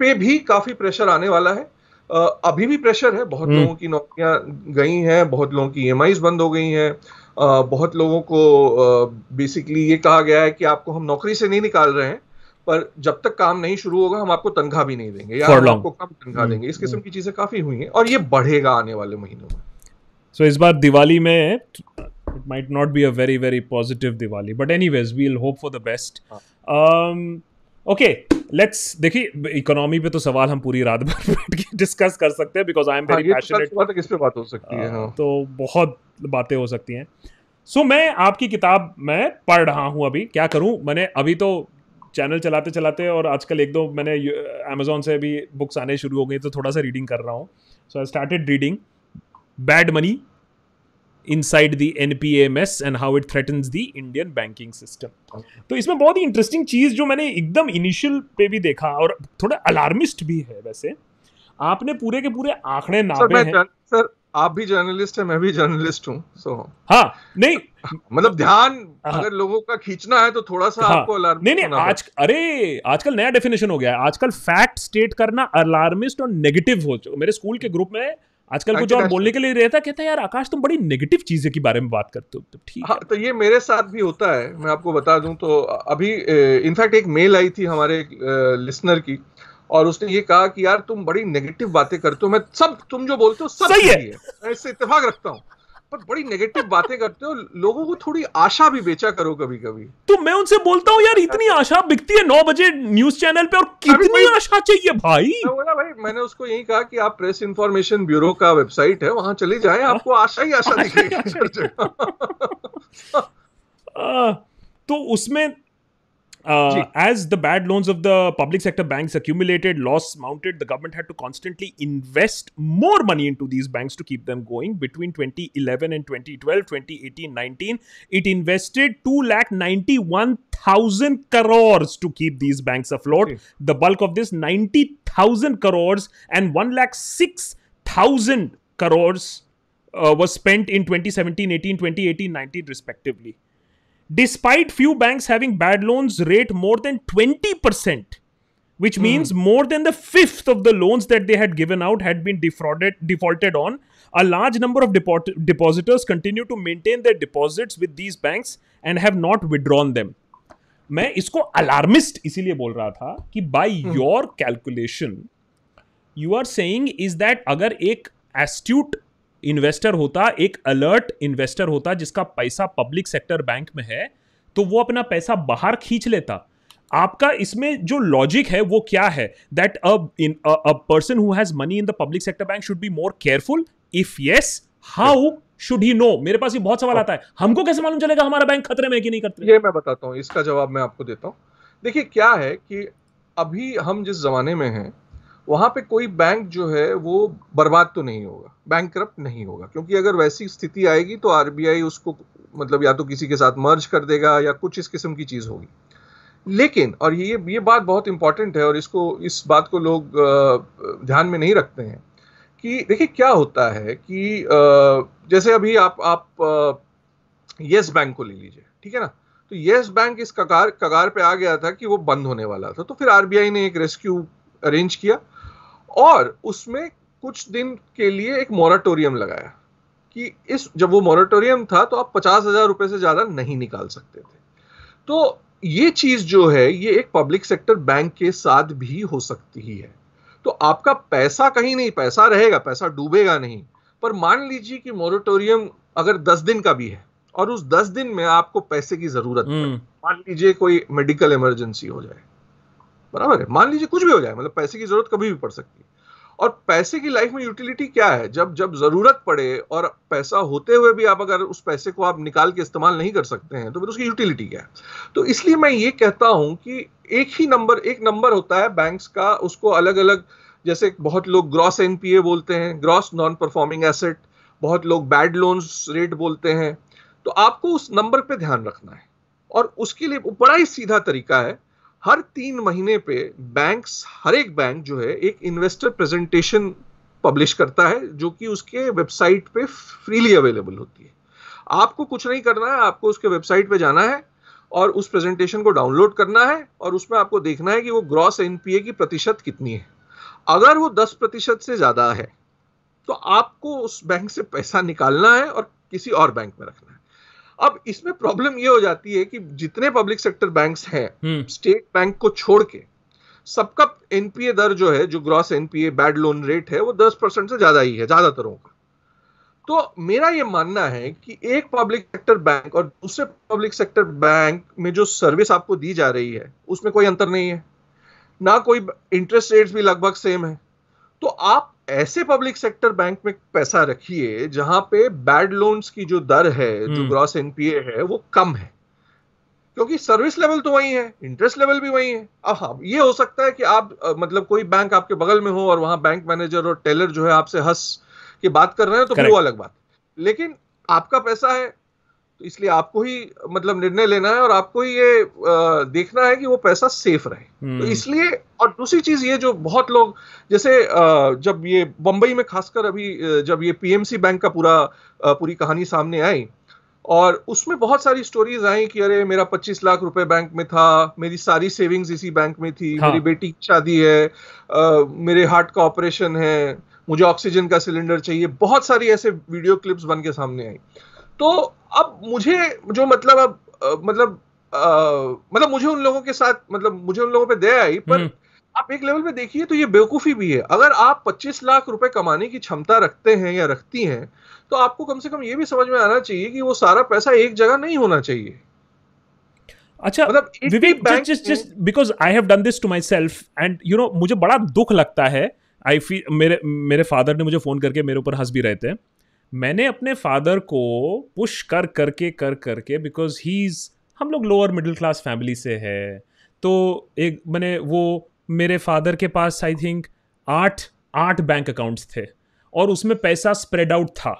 पे भी काफ़ी प्रेशर आने वाला है। अभी भी प्रेशर है बहुत हम्म। लोगों की नौकरियाँ गई हैं बहुत लोगों की ईएमआईज बंद हो गई हैं। बहुत लोगों को बेसिकली ये कहा गया है कि आपको हम नौकरी से नहीं निकाल रहे हैं पर जब तक काम नहीं शुरू होगा हम आपको तनख्वाह भी नहीं देंगे या आपको कम तनख्वाह हम्म, देंगे। इस किस्म हम्म। की चीज़ें काफ़ी हुई हैं और ये बढ़ेगा आने वाले महीनों में। सो इस बार दिवाली में it might not be a very very positive Diwali but anyways we will hope for the best okay let's देखिए इकोनॉमी पे तो सवाल हम पूरी रात भर बैठ के डिस्कस कर सकते हैं बिकॉज़ आई एम हाँ, वेरी पैशनेट इस पे बात हो सकती है? हाँ तो बहुत बातें हो सकती हैं। सो मैं आपकी किताब मैं पढ़ रहा हूँ अभी। क्या करूँ? मैंने अभी तो चैनल चलाते चलाते और आजकल एक दो मैंने अमेजोन से भी बुक्स आने शुरू हो गई तो थोड़ा सा रीडिंग कर रहा हूँ। So I started reading bad money inside the NPA mess and how it threatens the Indian banking system तो इसमें बहुत ही इंटरेस्टिंग चीज़ जो मैंने एकदम इनिशियल पे भी देखा और थोड़ा अलार्मिस्ट भी है वैसे। आपने पूरे के पूरे आंकड़े नापे हैं। सर आप भी जर्नलिस्ट है मैं भी जर्नलिस्ट हूँ सो हाँ नहीं। मतलब ध्यान हाँ, अगर लोगों का खींचना है तो थोड़ा सा हाँ, आपको अलार्म नहीं नहीं आज अरे आजकल नया डेफिनेशन हो गया है। आजकल फैक्ट स्टेट करना अलार्मिस्ट और नेगेटिव हो चुका मेरे स्कूल के ग्रुप में आजकल कुछ और बोलने के लिए रहता कहता है यार आकाश तुम बड़ी नेगेटिव चीज़ें के बारे में बात करते हो। तो ठीक हाँ, तो ये मेरे साथ भी होता है मैं आपको बता दूँ तो अभी इनफैक्ट एक मेल आई थी हमारे लिसनर की और उसने ये कहा कि यार तुम बड़ी नेगेटिव बातें करते हो मैं सब तुम जो बोलते हो सब सही है, है। मैं इससे इतफाक रखता हूँ। पर बड़ी नेगेटिव बातें करते हो लोगों को थोड़ी आशा भी बेचा करो कभी कभी तो मैं उनसे बोलता हूँ यार इतनी आशा बिकती है नौ बजे न्यूज़ चैनल पे और कितनी आशा चाहिए भाई? मैं बोला भाई मैंने उसको यही कहा कि आप प्रेस इंफॉर्मेशन ब्यूरो का वेबसाइट है वहाँ चले जाए आपको आशा ही आशा दिखेगी। <laughs> <laughs> <laughs> तो उसमें Uh, as the bad loans of the public sector banks accumulated, loss mounted, the government had to constantly invest more money into these banks to keep them going. Between 2011 and 2012, 2018 19, it invested 2 lakh 91,000 crores to keep these banks afloat. Okay. The bulk of this 90,000 crores and 1 lakh 6,000 crores uh, was spent in 2017 18, 2018 19, respectively despite few banks having bad loans rate more than 20%, which mm. means more than the fifth of the loans that they had given out had been defrauded, defaulted on. A large number of depo- depositors continue to maintain their deposits with these banks and have not withdrawn them. मैं इसको alarmist इसीलिए बोल रहा था कि by your calculation you are saying is that अगर एक astute investor होता, एक अलर्ट इन्वेस्टर होता जिसका पैसा पब्लिक सेक्टर बैंक में है तो वो अपना पैसा बाहर खींच लेता। आपका इसमें जो लॉजिक है, वो क्या है? That a person who has money in the public sector bank should be more careful if yes how should he know मेरे पास ये बहुत सवाल आता है। हमको कैसे मालूम चलेगा हमारा बैंक खतरे में कि नहीं खतरे ये मैं बताता हूँ, इसका जवाब मैं आपको देता हूँ। देखिए, क्या है कि अभी हम जिस जमाने में हैं वहाँ पे कोई बैंक जो है, वो बर्बाद तो नहीं होगा बैंक करप्ट नहीं होगा, क्योंकि अगर वैसी स्थिति आएगी तो आरबीआई उसको मतलब या तो किसी के साथ मर्ज कर देगा या कुछ इस किस्म की चीज़ होगी। लेकिन, और ये ये बात बहुत इंपॉर्टेंट है और इसको, इस बात को लोग ध्यान में नहीं रखते हैं कि देखिए क्या होता है कि जैसे अभी आप आप येस बैंक को ले लीजिए, ठीक है ना? तो येस बैंक इस कगार कगार पे आ गया था कि वो बंद होने वाला था तो फिर आरबीआई ने एक रेस्क्यू अरेंज किया। और उसमें कुछ दिन के लिए एक मोराटोरियम लगाया कि इस जब वो मोराटोरियम था तो आप पचास हज़ार रुपए से ज़्यादा नहीं निकाल सकते थे। तो ये चीज़ जो है ये एक पब्लिक सेक्टर बैंक के साथ भी हो सकती ही है। तो आपका पैसा कहीं नहीं पैसा रहेगा पैसा डूबेगा नहीं। पर मान लीजिए कि मोरिटोरियम अगर दस दिन का भी है और उस दस दिन में आपको पैसे की ज़रूरत है। हम्म। मान लीजिए कोई मेडिकल इमरजेंसी हो जाए। बराबर है। मान लीजिए कुछ भी हो जाए मतलब पैसे की ज़रूरत कभी भी पड़ सकती है। और पैसे की लाइफ में यूटिलिटी क्या है? जब जब ज़रूरत पड़े और पैसा होते हुए भी आप अगर उस पैसे को आप निकाल के इस्तेमाल नहीं कर सकते हैं तो फिर उसकी यूटिलिटी क्या है? तो इसलिए मैं ये कहता हूँ कि एक ही नंबर एक नंबर होता है बैंक्स का, उसको अलग अलग जैसे बहुत लोग ग्रॉस एनपीए बोलते हैं ग्रॉस नॉन परफॉर्मिंग एसेट बहुत लोग बैड लोन्स रेट बोलते हैं। तो आपको उस नंबर पे ध्यान रखना है। और उसके लिए बड़ा ही सीधा तरीका है हर तीन महीने पे बैंक्स हर एक बैंक जो है, एक इन्वेस्टर प्रेजेंटेशन पब्लिश करता है, जो कि उसके वेबसाइट पे फ्रीली अवेलेबल होती है। आपको कुछ नहीं करना है, आपको उसके वेबसाइट पे जाना है और उस प्रेजेंटेशन को डाउनलोड करना है और उसमें आपको देखना है कि वो ग्रॉस एनपीए की प्रतिशत कितनी है। अगर वो दस प्रतिशत से ज़्यादा है तो आपको उस बैंक से पैसा निकालना है और किसी और बैंक में रखना है। अब इसमें प्रॉब्लम ये हो जाती है कि जितने पब्लिक सेक्टर बैंक्स हैं स्टेट हम्म। बैंक को छोड़ के सबका एनपीए दर जो है जो gross NPA bad loan rate है वो दस परसेंट से ज़्यादा ही है ज्यादातरों का। तो मेरा ये मानना है कि एक पब्लिक सेक्टर बैंक और दूसरे पब्लिक सेक्टर बैंक में जो सर्विस आपको दी जा रही है उसमें कोई अंतर नहीं है। ना कोई इंटरेस्ट रेट्स भी लगभग सेम है। तो आप ऐसे पब्लिक सेक्टर बैंक में पैसा रखिए जहाँ पे बैड लोन्स की जो दर है जो ग्रॉस हम्म। एनपीए है वो कम है। क्योंकि सर्विस लेवल तो वही है इंटरेस्ट लेवल भी वही है। अब हाँ ये हो सकता है कि आप मतलब कोई बैंक आपके बगल में हो और वहाँ बैंक मैनेजर और टेलर जो है आपसे हंस के बात कर रहे हैं तो वो अलग बात। लेकिन आपका पैसा है तो इसलिए आपको ही मतलब निर्णय लेना है और आपको ही ये देखना है कि वो पैसा सेफ़ रहे। तो हम्म, इसलिए और दूसरी चीज़ ये जो बहुत लोग जैसे जब ये बंबई में खासकर अभी जब ये पीएमसी बैंक का पूरा पूरी कहानी सामने आई और उसमें बहुत सारी स्टोरीज आई कि अरे मेरा 25 लाख रुपए बैंक में था मेरी सारी सेविंग्स इसी बैंक में थी हाँ। मेरी बेटी की शादी है अ, मेरे हार्ट का ऑपरेशन है मुझे ऑक्सीजन का सिलेंडर चाहिए बहुत सारी ऐसे वीडियो क्लिप्स बन के सामने आई। तो अब मुझे जो मतलब अब मतलब अ, मतलब मुझे उन लोगों के साथ मतलब मुझे उन लोगों पे दया आई पर हम्म, आप एक लेवल पे देखिए तो ये बेवकूफ़ी भी है। अगर आप 25 लाख रुपए कमाने की क्षमता रखते हैं या रखती हैं तो आपको कम से कम ये भी समझ में आना चाहिए कि वो सारा पैसा एक जगह नहीं होना चाहिए। अच्छा मतलब Vivek just just because I have done this to myself and you know मुझे बड़ा दुख लगता है। आई फील मेरे मेरे फादर ने मुझे फ़ोन करके मेरे ऊपर हंस भी रहे थे। मैंने अपने फादर को पुश कर करके कर करके बिकॉज़ ही इज़ हम लोग लोअर मिडिल क्लास फैमिली से है तो एक मैंने वो मेरे फादर के पास आई थिंक आठ आठ बैंक अकाउंट्स थे और उसमें पैसा स्प्रेड आउट था।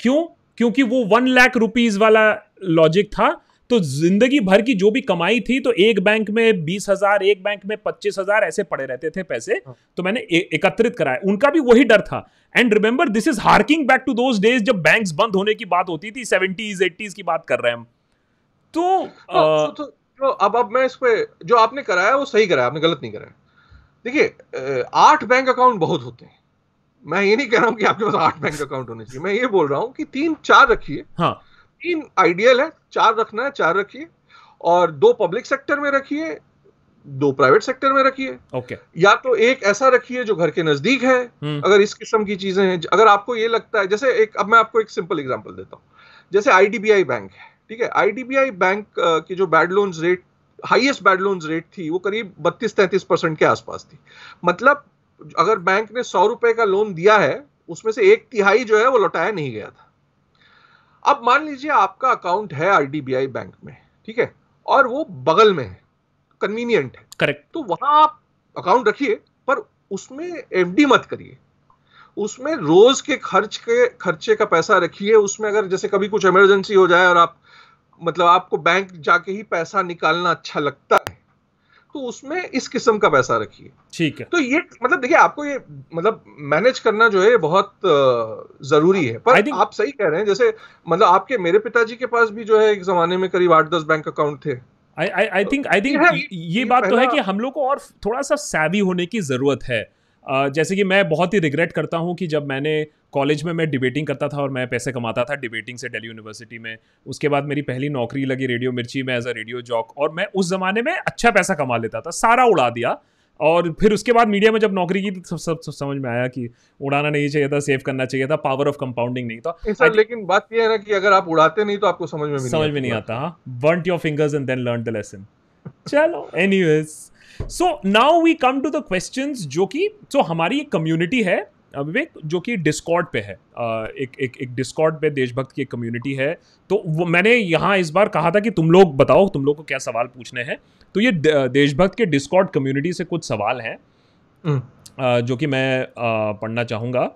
क्यों? क्योंकि वो वन लाख रुपीज़ वाला लॉजिक था तो ज़िंदगी भर की जो भी कमाई थी तो एक बैंक में बीस हज़ार एक बैंक में पच्चीस हज़ार ऐसे पड़े रहते थे पैसे हाँ। तो मैंने एकत्रित कराया। उनका भी वही डर था and remember this is harking back to those days जब बैंक्स बंद होने की बात होती थी सेवेंटीज एट्टीज की बात कर रहे हैं हम। तो हाँ, अ, तो, तो, तो अब अब मैं इस पे जो आपने कराया वो सही कराया आपने गलत नहीं कराया देखिए आठ बैंक अकाउंट बहुत होते हैं। मैं ये नहीं कह रहा हूँ कि आपके पास आठ बैंक अकाउंट होने चाहिए। मैं ये बोल रहा हूँ कि तीन चार रखिए। हाँ। तीन आइडियल है चार रखना है चार रखिए। और दो पब्लिक सेक्टर में रखिए। दो प्राइवेट सेक्टर में रखिए। ओके। okay. या तो एक ऐसा रखिए जो घर के नज़दीक है हम्म, अगर इस किस्म की चीज़ें हैं अगर आपको ये लगता है जैसे एक अब मैं आपको एक सिंपल एग्जांपल देता हूँ। जैसे आईडीबीआई बैंक है ठीक है? आईडीबीआई बैंक की जो bad loans rate highest bad loans rate थी वो करीब 32-33 परसेंट के आसपास थी। मतलब अगर बैंक ने सौ रुपए का लोन दिया है उसमें से एक तिहाई जो है वो लौटाया नहीं गया था। अब मान लीजिए आपका अकाउंट है आईडीबीआई बैंक में ठीक है? और वो बगल में है। कन्वीनियंट है। करेक्ट तो वहाँ आप अकाउंट रखिए पर उसमें एफडी मत करिए। उसमें रोज के खर्च के खर्चे का पैसा रखिए। उसमें अगर जैसे कभी कुछ इमरजेंसी हो जाए और आप मतलब आपको बैंक जाके ही पैसा निकालना अच्छा लगता है तो उसमें इस किस्म का पैसा रखिए। ठीक है। तो ये मतलब देखिए आपको ये मतलब मैनेज करना जो है बहुत ज़रूरी है। पर think- आप सही कह रहे हैं जैसे मतलब आपके मेरे पिताजी के पास भी जो है एक जमाने में करीब आठ दस बैंक अकाउंट थे। आई थिंक आई थिंक ये बात तो है कि हम लोग को और थोड़ा सा सैवी होने की ज़रूरत है। Uh, जैसे कि मैं बहुत ही रिग्रेट करता हूँ कि जब मैंने कॉलेज में मैं डिबेटिंग करता था और मैं पैसे कमाता था डिबेटिंग से दिल्ली यूनिवर्सिटी में उसके बाद मेरी पहली नौकरी लगी रेडियो मिर्ची में एज अ रेडियो जॉक और मैं उस ज़माने में अच्छा पैसा कमा लेता था सारा उड़ा दिया। और फिर उसके बाद मीडिया में जब नौकरी की तो सब सब सब समझ में आया कि उड़ाना नहीं चाहिए था सेव करना चाहिए था पावर ऑफ़ कंपाउंडिंग नहीं था। सर लेकिन बात यह है ना कि अगर आप उड़ाते नहीं तो आपको समझ में भी समझ में नहीं आता हाँ। Burnt your fingers and then learn the lesson चलो any so now we come to the question जो कि सो so, हमारी एक कम्युनिटी है विवेक जो कि डिस्कॉर्ड पे है एक एक एक डिस्कॉर्ड पे देशभक्त की एक कम्युनिटी है तो वो मैंने यहाँ इस बार कहा था कि तुम लोग बताओ तुम लोग को क्या सवाल पूछने हैं। तो ये देशभक्त के डिस्कॉर्ड कम्युनिटी से कुछ सवाल हैं हम्म, जो कि मैं पढ़ना चाहूँगा।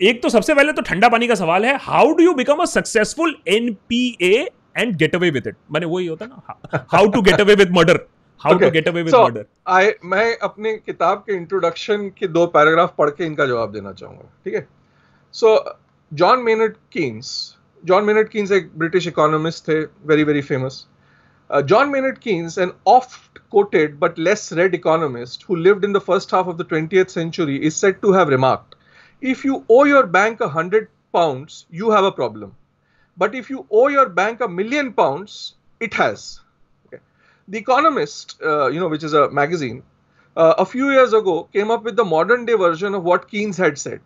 एक तो सबसे पहले तो ठंडा पानी का सवाल है how do you become a successful NPA and get away with it मैंने वही होता ना how to get away with murder how to get away with murder आए मैं अपने किताब के इंट्रोडक्शन के दो पैराग्राफ पढ़ के इनका जवाब देना चाहूँगा ठीक है so John Maynard Keynes John Maynard Keynes एक ब्रिटिश इकोनॉमिस्ट थे very very famous John Maynard Keynes an oft quoted but less read economist who lived in the first half of the 20th century is said to have remarked if you owe your bank a hundred pounds you have a problem but if you owe your bank a million pounds it has the economist uh, you know which is a magazine uh, a few years ago came up with the modern day version of what keynes had said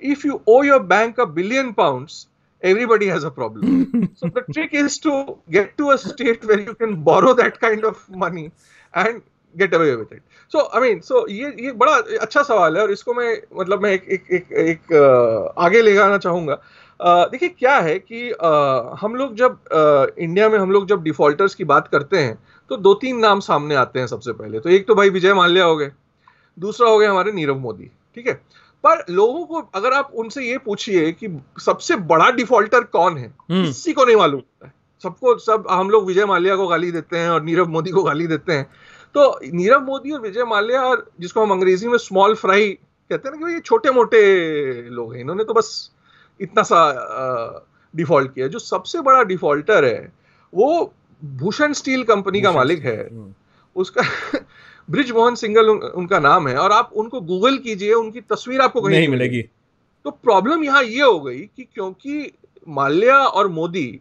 if you owe your bank a billion pounds everybody has a problem so the trick is to get to a state where you can borrow that kind of money and get away with it so i mean so ये ये बड़ा अच्छा सवाल है और इसको मैं मतलब मैं एक एक एक, एक uh, आगे ले जाना चाहूँगा uh, देखिए क्या है कि uh, हम लोग जब uh, इंडिया में हम लोग जब डिफॉल्टर्स की बात करते हैं तो दो तीन नाम सामने आते हैं सबसे पहले। तो एक तो भाई विजय माल्या हो गए दूसरा हो गया हमारे नीरव मोदी ठीक है? पर लोगों को अगर आप उनसे ये पूछिए कि सबसे बड़ा डिफॉल्टर कौन है हम्म। किसी को नहीं मालूम। है सबको सब हम लोग विजय माल्या को गाली देते हैं और नीरव मोदी को गाली देते हैं। तो नीरव मोदी और विजय माल्या और जिसको हम अंग्रेज़ी में स्मॉल फ्राई कहते हैं ना कि ये छोटे मोटे लोग हैं इन्होंने तो बस इतना सा डिफ़ॉल्ट किया जो सबसे बड़ा डिफॉल्टर है वो भूषण स्टील कंपनी का मालिक है। हम्म। उसका <laughs> ब्रिज मोहन सिंगल उन, उनका नाम है और आप उनको गूगल कीजिए उनकी तस्वीर आपको कहीं नहीं मिलेगी। तो प्रॉब्लम यहाँ ये हो गई कि क्योंकि माल्या और मोदी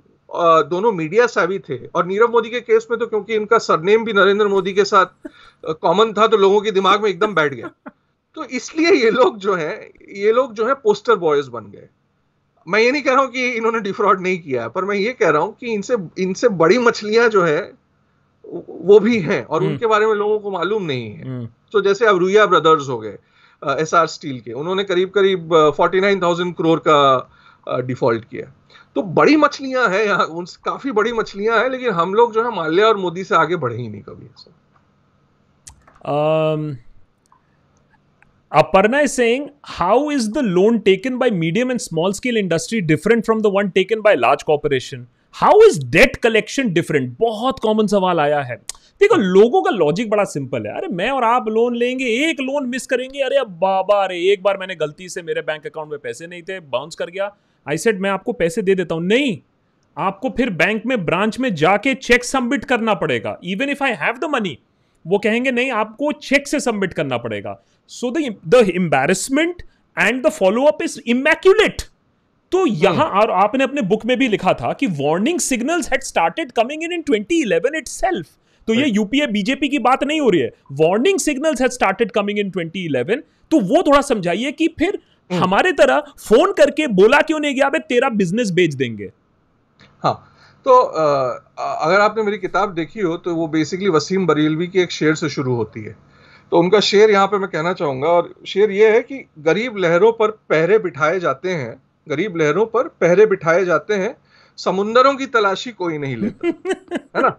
दोनों मीडिया सावी थे और नीरव मोदी के केस में तो क्योंकि इनका सरनेम भी नरेंद्र मोदी के साथ कॉमन था तो लोगों के दिमाग में एकदम बैठ गया। तो इसलिए ये लोग जो है ये लोग जो है पोस्टर बॉयज़ बन गए। मैं ये नहीं कह रहा हूँ कि इन्होंने डिफ्रॉड नहीं किया पर मैं ये कह रहा हूँ कि इनसे इनसे बड़ी मछलियाँ जो है वो भी हैं और हम्म। उनके बारे में लोगों को मालूम नहीं है हम्म। तो जैसे अब रुया ब्रदर्स हो गए एस आर स्टील के उन्होंने करीब करीब फोर्टी नाइन थाउज़ेंड करोड़ का डिफ़ॉल्ट किया तो बड़ी मछलियाँ हैं यहाँ उन काफ़ी बड़ी मछलियाँ हैं लेकिन हम लोग जो है माल्या और मोदी से आगे बढ़े ही नहीं कभी ऐसा Aparna is saying, how is the loan taken by medium and small scale industry different from the one taken by large corporation? How is debt collection different? बहुत कॉमन सवाल आया है। देखो लोगों का लॉजिक बड़ा सिंपल है। अरे मैं और आप लोन लेंगे एक लोन मिस करेंगे। अरे अब बाबा अरे एक बार मैंने गलती से मेरे बैंक अकाउंट में पैसे नहीं थे बाउंस कर गया। आई सेड मैं आपको पैसे दे देता हूँ। नहीं आपको फिर बैंक में ब्रांच में जाके चेक सबमिट करना पड़ेगा। Even if I have the money वो कहेंगे नहीं आपको चेक से सबमिट करना पड़ेगा. So the embarrassment and the follow up is immaculate तो यहाँ और आपने अपने बुक में भी लिखा था कि warning signals had started coming in in 2011 itself तो ये यूपीए बीजेपी की बात नहीं हो रही है। Warning signals had started coming in 2011 तो वो थोड़ा समझाइए कि फिर hmm. हमारे तरह फ़ोन करके बोला क्यों नहीं गया तेरा बिज़नेस बेच देंगे. हाँ तो अगर आपने मेरी किताब देखी हो तो वो बेसिकली वसीम बरेलवी की एक शेर से शुरू होती है। तो उनका शेर यहाँ पे मैं कहना चाहूँगा और शेर ये है कि गरीब लहरों पर पहरे बिठाए जाते हैं गरीब लहरों पर पहरे बिठाए जाते हैं समुंदरों की तलाशी कोई नहीं लेता है ना?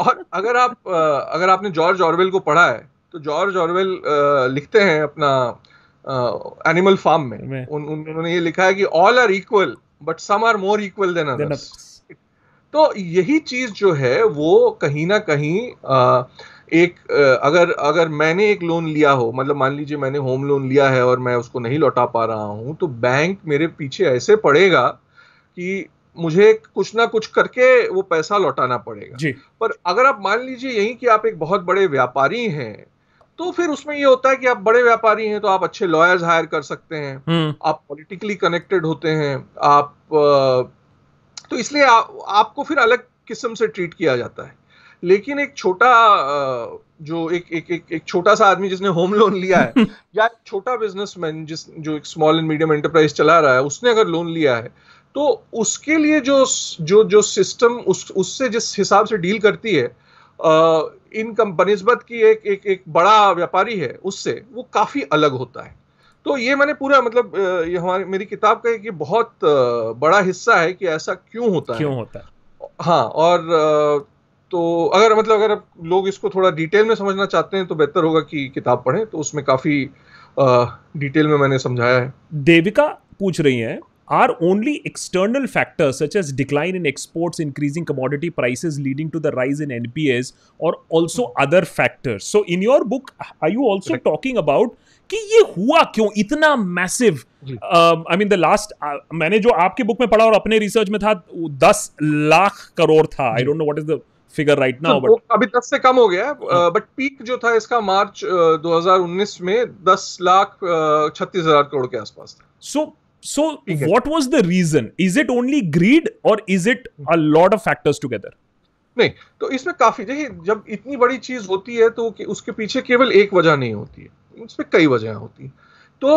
और अगर आप अगर आपने जॉर्ज ऑरवेल को पढ़ा है तो जॉर्ज ऑरवेल लिखते हैं अपना एनिमल फार्म में। उन, उन्होंने ये लिखा है कि all are equal but some are more equal than others तो यही चीज़ जो है वो कहीं ना कहीं आ, एक अगर अगर मैंने एक लोन लिया हो मतलब मान लीजिए मैंने होम लोन लिया है और मैं उसको नहीं लौटा पा रहा हूँ तो बैंक मेरे पीछे ऐसे पड़ेगा कि मुझे कुछ ना कुछ करके वो पैसा लौटाना पड़ेगा। जी। पर अगर आप मान लीजिए यही कि आप एक बहुत बड़े व्यापारी हैं तो फिर उसमें ये होता है कि आप बड़े व्यापारी हैं तो आप अच्छे लॉयर्स हायर कर सकते हैं। हम्म। आप पॉलिटिकली कनेक्टेड होते हैं आप तो इसलिए आ, आपको फिर अलग किस्म से ट्रीट किया जाता है। लेकिन एक छोटा जो एक एक एक, एक छोटा सा आदमी जिसने होम लोन लिया है <laughs> या एक छोटा बिजनेसमैन जिस जो एक स्मॉल एंड मीडियम एंटरप्राइज चला रहा है उसने अगर लोन लिया है तो उसके लिए जो जो जो सिस्टम उस उससे जिस हिसाब से डील करती है इन बनस्बत की एक एक एक बड़ा व्यापारी है उससे वो काफ़ी अलग होता है। तो ये मैंने पूरा मतलब ये हमारी मेरी किताब का कि बहुत बड़ा हिस्सा है कि ऐसा क्यों होता क्यों है। क्यों होता है? हाँ और तो अगर मतलब अगर लोग इसको थोड़ा डिटेल में समझना चाहते हैं तो बेहतर होगा कि किताब पढ़ें तो उसमें काफ़ी डिटेल में मैंने समझाया है। देविका पूछ रही है are only external factors such as decline in exports increasing commodity prices leading to the rise in NPS और also other factors so in your book I you also talking about कि ये हुआ क्यों? इतना massive I mean the last मैंने जो आपके book में पढ़ा और अपने रिसर्च में था दस लाख करोड़ था। I don't know what is the figure right now but अभी दस से कम हो गया बट पीक जो था इसका मार्च uh, 2019 में दस लाख छत्तीस हज़ार करोड़ के आसपास था। So so what was the reason is it only greed और is it a lot of factors together नहीं तो इसमें काफ़ी देखिए जब इतनी बड़ी चीज़ होती है तो उसके पीछे केवल एक वजह नहीं होती है। उसमें कई वजह होती तो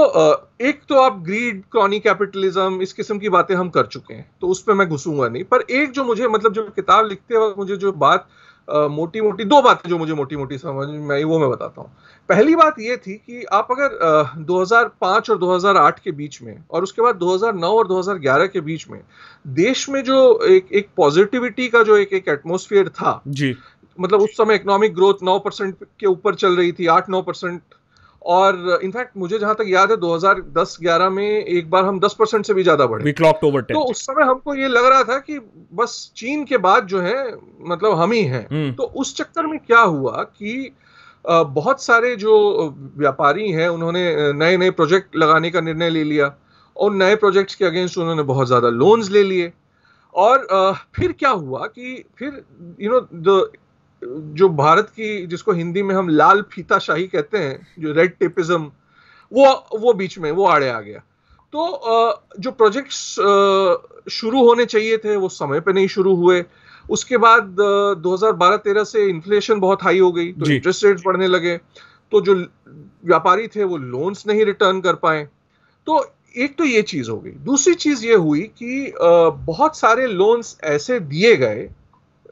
एक तो आप ग्रीड क्रॉनी कैपिटलिज्म इस किस्म की बातें हम कर चुके हैं तो उस पर मैं घुसूँगा नहीं। पर एक जो मुझे मतलब जो किताब लिखते वक्त मुझे जो बात मोटी मोटी दो बातें जो मुझे मोटी मोटी समझ में आई वो मैं बताता हूँ। पहली बात ये थी कि आप अगर आ, 2005 और 2008 के बीच में और उसके बाद 2009 और 2011 के बीच में देश में जो एक एक पॉजिटिविटी का जो एक एक एटमोसफियर था जी। मतलब उस समय इकोनॉमिक ग्रोथ 9 परसेंट के ऊपर चल रही थी 8-9 परसेंट और इनफैक्ट मुझे जहाँ तक याद है 2010-11 में एक बार हम 10 परसेंट से भी ज़्यादा बढ़े। 10. तो उस समय हमको ये लग रहा था कि बस चीन के बाद जो है मतलब हम ही हैं। हम्म, तो उस चक्कर में क्या हुआ कि बहुत सारे जो व्यापारी हैं उन्होंने नए नए प्रोजेक्ट लगाने का निर्णय ले लिया और नए प्रोजेक्ट्स के अगेंस्ट उन्होंने बहुत ज़्यादा लोन्स ले लिए। और फिर क्या हुआ कि फिर यू नो द जो भारत की जिसको हिंदी में हम लाल फीता शाही कहते हैं जो रेड टेपिज्म वो वो बीच में वो आड़े आ गया। तो जो प्रोजेक्ट्स शुरू होने चाहिए थे वो समय पे नहीं शुरू हुए। उसके बाद 2012-13 से इन्फ्लेशन बहुत हाई हो गई तो इंटरेस्ट रेट बढ़ने लगे। तो जो व्यापारी थे वो लोन्स नहीं रिटर्न कर पाए। तो एक तो ये चीज़ हो गई। दूसरी चीज़ ये हुई कि बहुत सारे लोन्स ऐसे दिए गए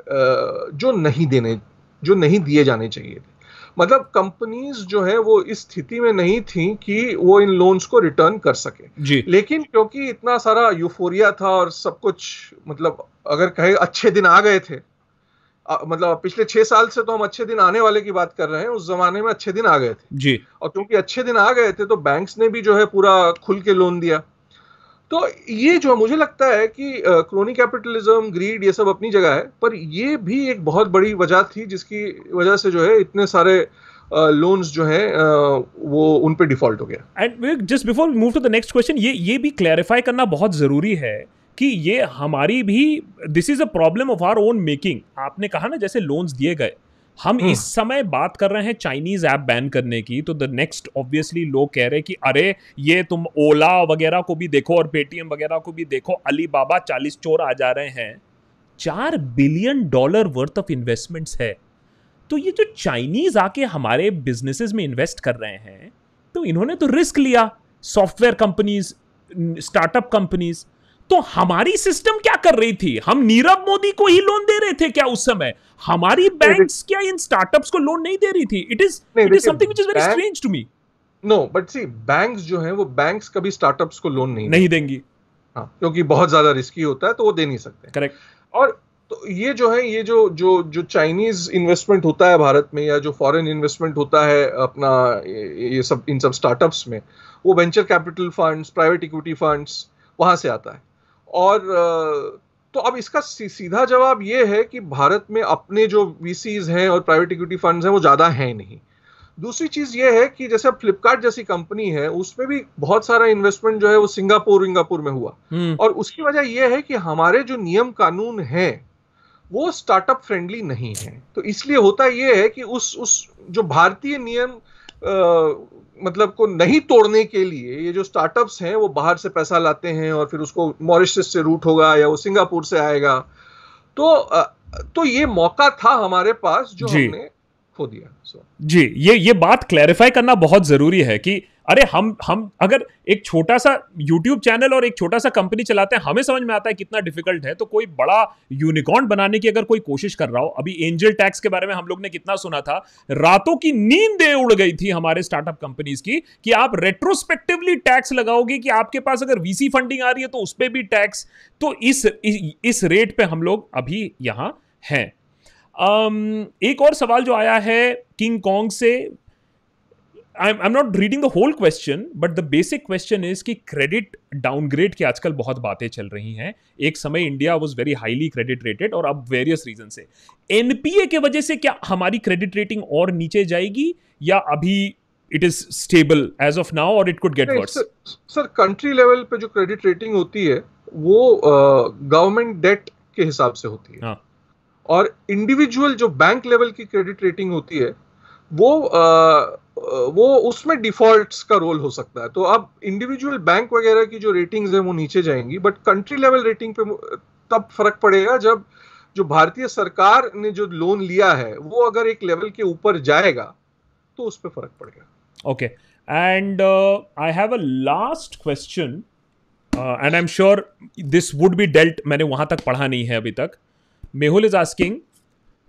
जो नहीं देने जो नहीं दिए जाने चाहिए थे। मतलब कंपनीज़ जो है वो इस स्थिति में नहीं थी कि वो इन लोन्स को रिटर्न कर सके। जी। लेकिन क्योंकि इतना सारा यूफोरिया था और सब कुछ मतलब अगर कहे अच्छे दिन आ गए थे अ, मतलब पिछले छह साल से तो हम अच्छे दिन आने वाले की बात कर रहे हैं उस जमाने में अच्छे दिन आ गए थे। जी। और क्योंकि अच्छे दिन आ गए थे तो बैंक्स ने भी जो है पूरा खुल के लोन दिया। तो ये जो मुझे लगता है कि क्रोनी कैपिटलिज्म ग्रीड ये सब अपनी जगह है, पर ये भी एक बहुत बड़ी वजह थी जिसकी वजह से जो है इतने सारे लोन्स जो हैं वो उन पे डिफ़ॉल्ट हो गया। And just before move to the next question ये ये भी क्लैरिफाई करना बहुत ज़रूरी है कि ये हमारी भी this is a problem of our own making आपने कहा ना, जैसे लोन्स दिए गए हम हम्म। इस समय बात कर रहे हैं चाइनीज़ ऐप बैन करने की तो द नेक्स्ट ऑब्वियसली लोग कह रहे हैं कि अरे ये तुम ओला वगैरह को भी देखो और पेटीएम वगैरह को भी देखो अली बाबा चालीस चोर आ जा रहे हैं। चार billion dollar worth of investments है। तो ये जो चाइनीज़ आके हमारे बिजनेसेस में इन्वेस्ट कर रहे हैं तो इन्होंने तो रिस्क लिया। सॉफ्टवेयर कंपनीज़ स्टार्टअप कंपनीज़ तो हमारी सिस्टम क्या कर रही थी? हम नीरव मोदी को ही लोन दे रहे थे क्या उस समय? हमारी बैंक्स क्या इन स्टार्टअप्स को लोन नहीं दे रही थी? It is it is something which is very strange to me no but see banks जो हैं वो बैंक्स कभी स्टार्टअप्स को लोन नहीं नहीं देंगी। हाँ क्योंकि बहुत ज़्यादा रिस्की होता है तो वो दे नहीं सकते। करेक्ट और तो ये जो है ये जो जो जो चाइनीज़ इन्वेस्टमेंट होता है भारत में या जो फॉरेन इन्वेस्टमेंट होता है अपना ये सब इन सब स्टार्टअप्स में वो venture capital funds private equity funds वहाँ से आता है। और तो अब इसका सीधा जवाब ये है कि भारत में अपने जो वीसीज हैं और प्राइवेट इक्विटी फंड्स हैं वो ज़्यादा हैं नहीं। दूसरी चीज़ ये है कि जैसे अब फ्लिपकार्ट जैसी कंपनी है उसमें भी बहुत सारा इन्वेस्टमेंट जो है वो सिंगापुर विंगापुर में हुआ। हम्म। और उसकी वजह यह है कि हमारे जो नियम कानून हैं वो स्टार्टअप फ्रेंडली नहीं है। तो इसलिए होता यह है कि उस उस जो भारतीय नियम मतलब को नहीं तोड़ने के लिए ये जो स्टार्टअप्स हैं वो बाहर से पैसा लाते हैं और फिर उसको मॉरिशस से रूट होगा या वो सिंगापुर से आएगा। तो तो ये मौका था हमारे पास जो। हमने खो दिया सो जी ये ये बात क्लैरिफाई करना बहुत ज़रूरी है कि अरे हम हम अगर एक छोटा सा YouTube चैनल और एक छोटा सा कंपनी चलाते हैं हमें समझ में आता है कितना डिफ़िकल्ट है तो कोई बड़ा यूनिकॉर्न बनाने की अगर कोई कोशिश कर रहा हो अभी एंजल टैक्स के बारे में हम लोग ने कितना सुना था रातों की नींद उड़ गई थी हमारे स्टार्टअप कंपनीज़ की कि आप रेट्रोस्पेक्टिवली टैक्स लगाओगे कि आपके पास अगर वीसी फंडिंग आ रही है तो उस पर भी टैक्स तो इस इस, रेट पे हम लोग अभी यहाँ हैं। Um, एक और सवाल जो आया है किंग कॉन्ग से। I am not reading the whole question, but the basic question is कि क्रेडिट डाउनग्रेड की आजकल बहुत बातें चल रही हैं। एक समय India was very highly credit rated और अब वेरियस रीजन से। एनपीए के वजह से क्या हमारी क्रेडिट रेटिंग और नीचे जाएगी या अभी it is stable as of now और it could get worse sir, sir country level पे जो क्रेडिट रेटिंग होती है वो गवर्नमेंट uh, डेट के हिसाब से होती है। हाँ। और इंडिविजुअल जो बैंक लेवल की क्रेडिट रेटिंग होती है वो अ, वो उसमें डिफॉल्ट्स का रोल हो सकता है तो अब इंडिविजुअल बैंक वगैरह की जो रेटिंग्स है वो नीचे जाएँगी बट कंट्री लेवल रेटिंग पे तब फ़र्क पड़ेगा जब जो भारतीय सरकार ने जो लोन लिया है वो अगर एक लेवल के ऊपर जाएगा तो उस पर फ़र्क पड़ेगा okay and I have a last question. Uh, and I'm sure this would be dealt. मैंने वहाँ तक पढ़ा नहीं है अभी तक. Mehul is asking,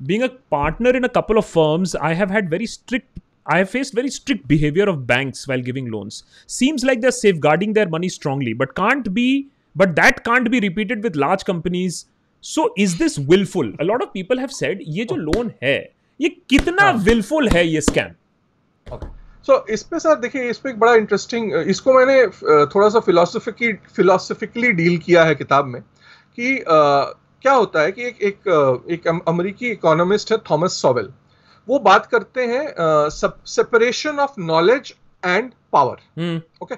being a partner in a couple of firms, I have had very strict. I have faced very strict behavior of banks while giving loans. Seems like they're safeguarding their money strongly, but can't be. But that can't be repeated with large companies. So is this willful? A lot of people have said ये जो loan है ये कितना हाँ. willful है ये scam? Okay. सो so, इस पे सर देखिए इस पे एक बड़ा इंटरेस्टिंग इसको मैंने थोड़ा सा फिलोसफिकी फिलोसफिकली डील किया है किताब में कि uh, क्या होता है कि एक एक एक अमेरिकी इकोनॉमिस्ट है थॉमस सॉवेल। वो बात करते हैं separation of knowledge and power okay?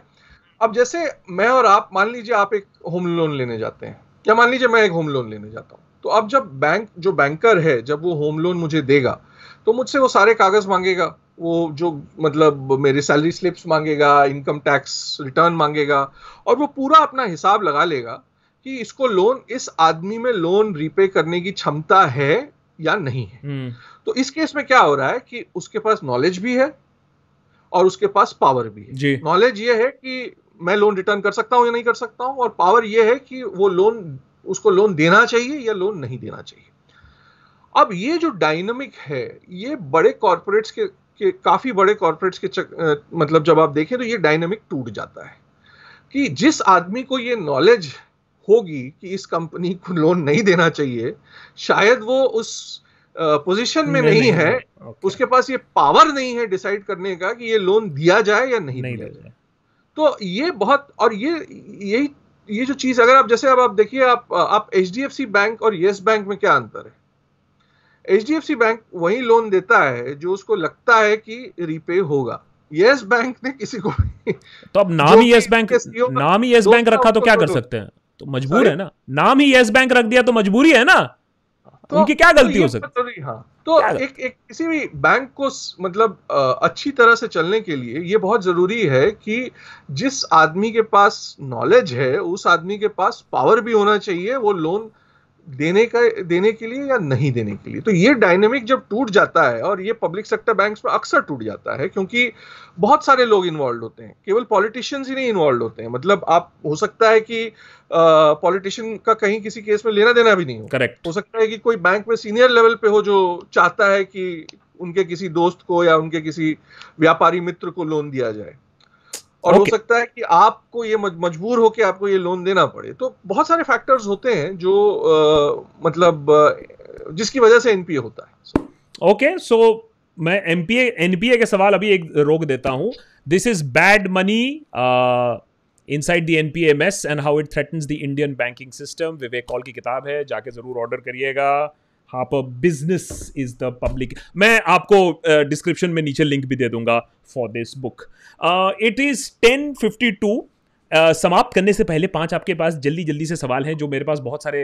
अब जैसे मैं और आप मान लीजिए आप एक होम लोन लेने जाते हैं। या मान लीजिए मैं एक होम लोन लेने जाता हूँ। तो अब जब बैंक जो बैंकर है जब वो होम लोन मुझे देगा तो मुझसे वो सारे कागज़ मांगेगा। वो जो मतलब मेरे सैलरी स्लिप्स मांगेगा इनकम टैक्स रिटर्न मांगेगा और वो पूरा अपना हिसाब लगा लेगा। कि इसको लोन इस आदमी में लोन रीपे करने की क्षमता है या नहीं है। हम्म। तो इस केस में क्या हो रहा है कि उसके पास नॉलेज भी है और उसके पास पावर भी है। नॉलेज ये है कि मैं लोन रिटर्न कर सकता हूँ या नहीं कर सकता हूँ और पावर ये है कि वो लोन उसको लोन देना चाहिए या लोन नहीं देना चाहिए। अब ये जो डायनामिक है ये बड़े कॉरपोरेट्स के, के काफ़ी बड़े कॉरपोरेट्स के चक, मतलब जब आप देखें तो ये डायनामिक टूट जाता है। कि जिस आदमी को ये नॉलेज होगी कि इस कंपनी को लोन नहीं देना चाहिए। शायद वो उस पोजीशन में नहीं, नहीं नहीं है। उसके पास ये पावर नहीं है डिसाइड करने का कि ये लोन दिया जाए या नहीं, नहीं दिया जाए। तो ये बहुत और ये यही ये जो चीज़ अगर आप जैसे अब आप देखिए आप आप HDFC बैंक और येस बैंक में क्या अंतर है? HDFC बैंक वही लोन देता है जो उसको लगता है कि रिपे होगा। यस बैंक ने किसी को तो अब <laughs> नाम ही यस बैंक नाम ही यस बैंक रखा तो क्या कर सकते हैं? तो मजबूर है ना? नाम ही यस बैंक रख दिया तो मजबूरी है ना? तो उनकी क्या गलती तो हो सकती? है हाँ। तो एक एक किसी भी बैंक को मतलब अच्छी तरह से चलने के लिए ये बहुत ज़रूरी है कि जिस आदमी के पास नॉलेज है उस आदमी के पास पावर भी होना चाहिए वो लोन देने का देने के लिए या नहीं देने के लिए? तो ये डायनेमिक जब टूट जाता है और ये पब्लिक सेक्टर बैंक्स में अक्सर टूट जाता है क्योंकि बहुत सारे लोग इन्वॉल्व होते हैं। केवल पॉलिटिशियंस ही नहीं इन्वॉल्व होते हैं। मतलब आप हो सकता है कि पॉलिटिशियन का कहीं किसी केस में लेना देना भी नहीं हो। करेक्ट हो सकता है कि कोई बैंक में सीनियर लेवल पे हो जो चाहता है कि उनके किसी दोस्त को या उनके किसी व्यापारी मित्र को लोन दिया जाए। और okay. हो सकता है कि आपको ये मजबूर हो कि आपको ये लोन देना पड़े। तो बहुत सारे फैक्टर्स होते हैं जो आ, मतलब आ, जिसकी वजह से एनपीए होता है। ओके सो okay, so, मैं एमपीए एनपीए के सवाल अभी एक रोक देता हूँ। This is bad money in inside the NPA mess and how it threatens the Indian banking system Vivek Kaul की किताब है जाके ज़रूर ऑर्डर करिएगा। आप बिज़नेस इज़ द पब्लिक मैं आपको डिस्क्रिप्शन uh, में नीचे लिंक भी दे दूँगा for this book it is ten fifty two समाप्त करने से पहले पाँच आपके पास जल्दी जल्दी से सवाल हैं जो मेरे पास बहुत सारे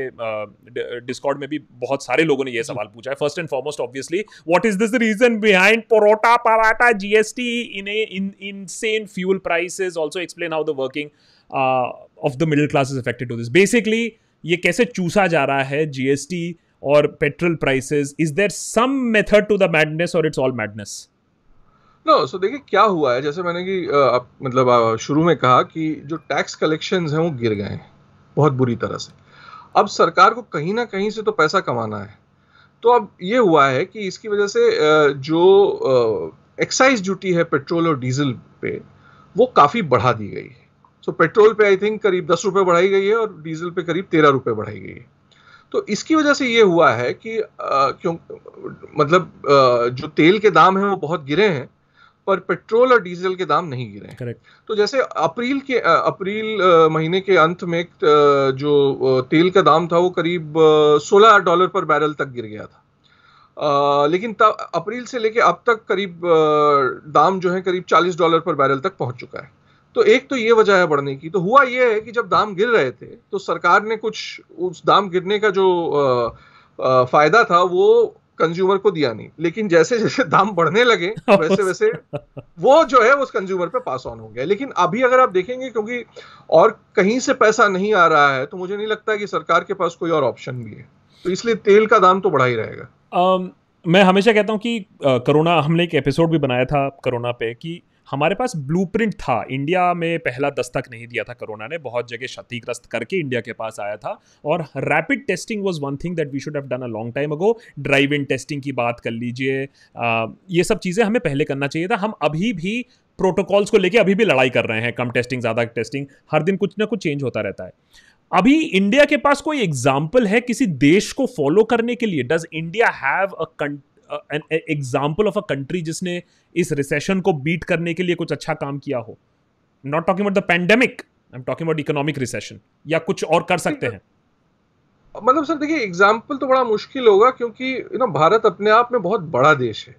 डिस्कॉर्ड uh, में भी बहुत सारे लोगों ने ये सवाल पूछा है। First and foremost obviously what is this reason behind parotta paratha GST in in insane fuel prices also explain how the working of the middle class is affected to this basically ये कैसे चूसा जा रहा है GST और petrol prices is there some method to the madness और it's all madness no so देखिए क्या हुआ है? जैसे मैंने कि आ, मतलब शुरू में कहा कि जो टैक्स कलेक्शंस हैं वो गिर गए हैं बहुत बुरी तरह से। अब सरकार को कहीं ना कहीं से तो पैसा कमाना है। तो अब ये हुआ है कि इसकी वजह से जो एक्साइज ड्यूटी है पेट्रोल और डीजल पे वो काफ़ी बढ़ा दी गई है। सो पेट्रोल पे आई थिंक करीब दस रुपये बढ़ाई गई है और डीजल पे करीब तेरह रुपये बढ़ाई गई है। तो इसकी वजह से ये हुआ है कि आ, क्यों मतलब आ, जो तेल के दाम हैं वो बहुत गिरे हैं पर पेट्रोल और डीजल के दाम नहीं गिरे हैं। तो जैसे अप्रैल के अप्रैल महीने के अंत में जो तेल का दाम था वो करीब 16 डॉलर पर बैरल तक गिर गया था। आ, लेकिन तब अप्रैल से लेके अब तक करीब दाम जो है करीब 40 डॉलर पर बैरल तक पहुँच चुका है। तो एक तो ये वजह है बढ़ने की। तो हुआ ये है कि जब दाम गिर रहे थे तो सरकार ने कुछ उस दाम गिरने का जो आ, आ, फ़ायदा था वो कंज्यूमर को दिया नहीं। लेकिन जैसे जैसे दाम बढ़ने लगे वैसे वैसे वो जो है उस कंज्यूमर पे पास ऑन हो गया। लेकिन अभी अगर आप देखेंगे क्योंकि और कहीं से पैसा नहीं आ रहा है तो मुझे नहीं लगता कि सरकार के पास कोई और ऑप्शन भी है। तो इसलिए तेल का दाम तो बढ़ा ही रहेगा। um, मैं हमेशा कहता हूँ कि कोरोना हमने एक एपिसोड भी बनाया था कोरोना पे कि हमारे पास ब्लूप्रिंट था। इंडिया में पहला दस्तक नहीं दिया था कोरोना ने। बहुत जगह क्षतिग्रस्त करके इंडिया के पास आया था। और rapid testing was one thing that we should have done a long time ago drive in testing की बात कर लीजिए। ये सब चीज़ें हमें पहले करना चाहिए था। हम अभी भी प्रोटोकॉल्स को लेके अभी भी लड़ाई कर रहे हैं। कम टेस्टिंग ज़्यादा टेस्टिंग हर दिन कुछ ना कुछ चेंज होता रहता है। अभी इंडिया के पास कोई एग्ज़ाम्पल है किसी देश को फॉलो करने के लिए? Does India have a an example of a country जिसने इस रिसेशन को बीट करने के लिए कुछ अच्छा काम किया हो। Not talking about the pandemic I am talking about economic recession या कुछ और कर सकते हैं। मतलब सर देखिए एग्ज़ाम्पल तो बड़ा मुश्किल होगा क्योंकि यू नो भारत अपने आप में बहुत बड़ा देश है।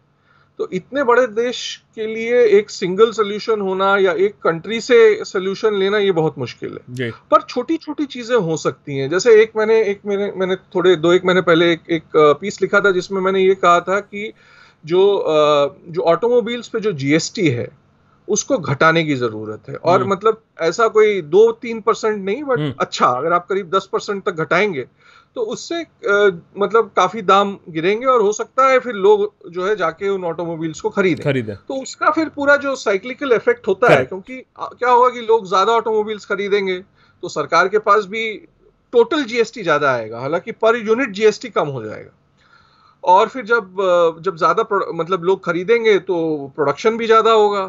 तो इतने बड़े देश के लिए एक सिंगल सोल्यूशन होना या एक कंट्री से सोल्यूशन लेना ये बहुत मुश्किल है पर छोटी छोटी चीज़ें हो सकती हैं जैसे एक मैंने एक मैंने मैंने थोड़े दो एक महीने पहले एक एक पीस लिखा था जिसमें मैंने ये कहा था कि जो जो ऑटोमोबाइल्स पे जो जीएसटी है उसको घटाने की ज़रूरत है और हम्म। मतलब ऐसा कोई दो तीन परसेंट नहीं बट हम्म। अच्छा अगर आप करीब दस परसेंट तक घटाएँगे तो उससे मतलब काफ़ी दाम गिरेंगे और हो सकता है फिर लोग जो है जाके उन ऑटोमोबाइल्स को खरीदें। खरीदे। तो उसका फिर पूरा जो साइक्लिकल इफ़ेक्ट होता है क्योंकि क्या होगा कि लोग ज़्यादा ऑटोमोबाइल्स खरीदेंगे तो सरकार के पास भी टोटल जीएसटी ज़्यादा आएगा। हालाँकि पर यूनिट जीएसटी कम हो जाएगा। और फिर जब जब ज़्यादा मतलब लोग खरीदेंगे तो प्रोडक्शन भी ज़्यादा होगा।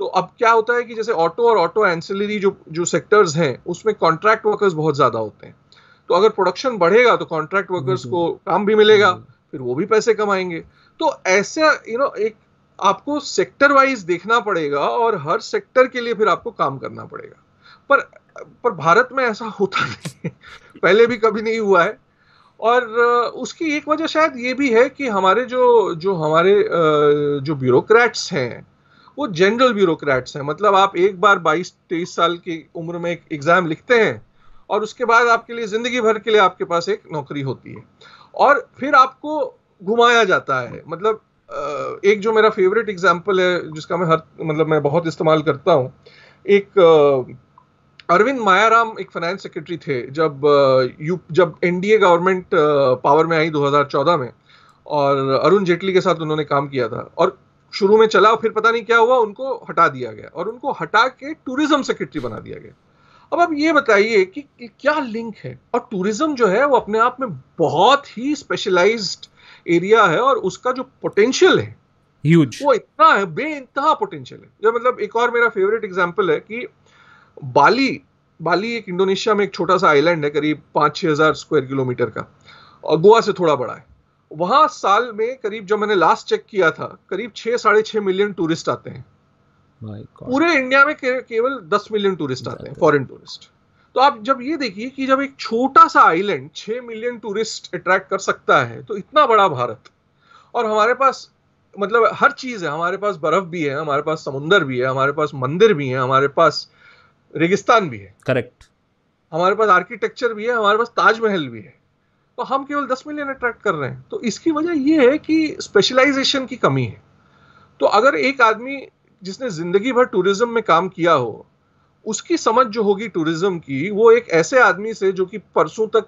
तो अब क्या होता है कि जैसे ऑटो और ऑटो एंसिलरी जो जो सेक्टर्स हैं उसमें कॉन्ट्रैक्ट वर्कर्स बहुत ज़्यादा होते हैं। तो अगर प्रोडक्शन बढ़ेगा तो कॉन्ट्रैक्ट वर्कर्स को काम भी मिलेगा फिर वो भी पैसे कमाएँगे। तो ऐसे यू नो एक आपको सेक्टर वाइज देखना पड़ेगा और हर सेक्टर के लिए फिर आपको काम करना पड़ेगा। पर पर भारत में ऐसा होता <laughs> नहीं पहले भी कभी नहीं हुआ है। और उसकी एक वजह शायद ये भी है कि हमारे जो जो हमारे जो ब्यूरोक्रेट्स हैं वो जनरल ब्यूरोक्रेट्स हैं। मतलब आप एक बार 22 23 साल की उम्र में एक एग्ज़ाम लिखते हैं और उसके बाद आपके लिए ज़िंदगी भर के लिए आपके पास एक नौकरी होती है। और फिर आपको घुमाया जाता है। मतलब एक जो मेरा फेवरेट एग्ज़ाम्पल है, जिसका मैं हर मतलब मैं बहुत इस्तेमाल करता हूँ, एक अरविंद मायाराम एक फाइनेंस सेक्रेटरी थे, जब यू, जब एनडीए गवर्नमेंट पावर में आई 2014 में, और अरुण जेटली के साथ उन्होंने काम किया था। और शुरू में चला, फिर पता नहीं क्या हुआ, उनको हटा दिया गया। और उनको हटा के टूरिज़्म सेक्रेटरी बना दिया गया। अब आप ये बताइए कि, क्या लिंक है? और टूरिज़्म जो है वो अपने आप में बहुत ही स्पेशलाइज्ड एरिया है और उसका जो पोटेंशियल है ह्यूज वो इतना है बे इंतहा पोटेंशियल है। जो मतलब एक और मेरा फेवरेट एग्जांपल है कि बाली बाली एक इंडोनेशिया में एक छोटा सा आइलैंड है करीब पाँच छह हज़ार स्क्वायर किलोमीटर का। और गोवा से थोड़ा बड़ा है। वहाँ साल में करीब जब मैंने लास्ट चेक किया था करीब छह साढ़े छह मिलियन टूरिस्ट आते हैं। पूरे इंडिया में के, केवल दस मिलियन टूरिस्ट आते हैं फॉरेन टूरिस्ट तो आप जब ये देखिए कि जब एक छोटा सा आइलैंड छह मिलियन टूरिस्ट अट्रैक्ट कर सकता है तो इतना बड़ा भारत। और हमारे पास मतलब हर चीज़ है हमारे पास बर्फ़ भी है हमारे पास समुंदर भी है हमारे पास मंदिर भी है हमारे पास रेगिस्तान भी है। करेक्ट हमारे पास आर्किटेक्चर भी है हमारे पास ताजमहल भी है। तो हम केवल दस मिलियन अट्रैक्ट कर रहे हैं। तो इसकी वजह यह है कि स्पेशलाइजेशन की कमी है। तो अगर एक आदमी जिसने ज़िंदगी भर टूरिज़्म में काम किया हो उसकी समझ जो होगी टूरिज़्म की वो एक ऐसे आदमी से जो कि परसों तक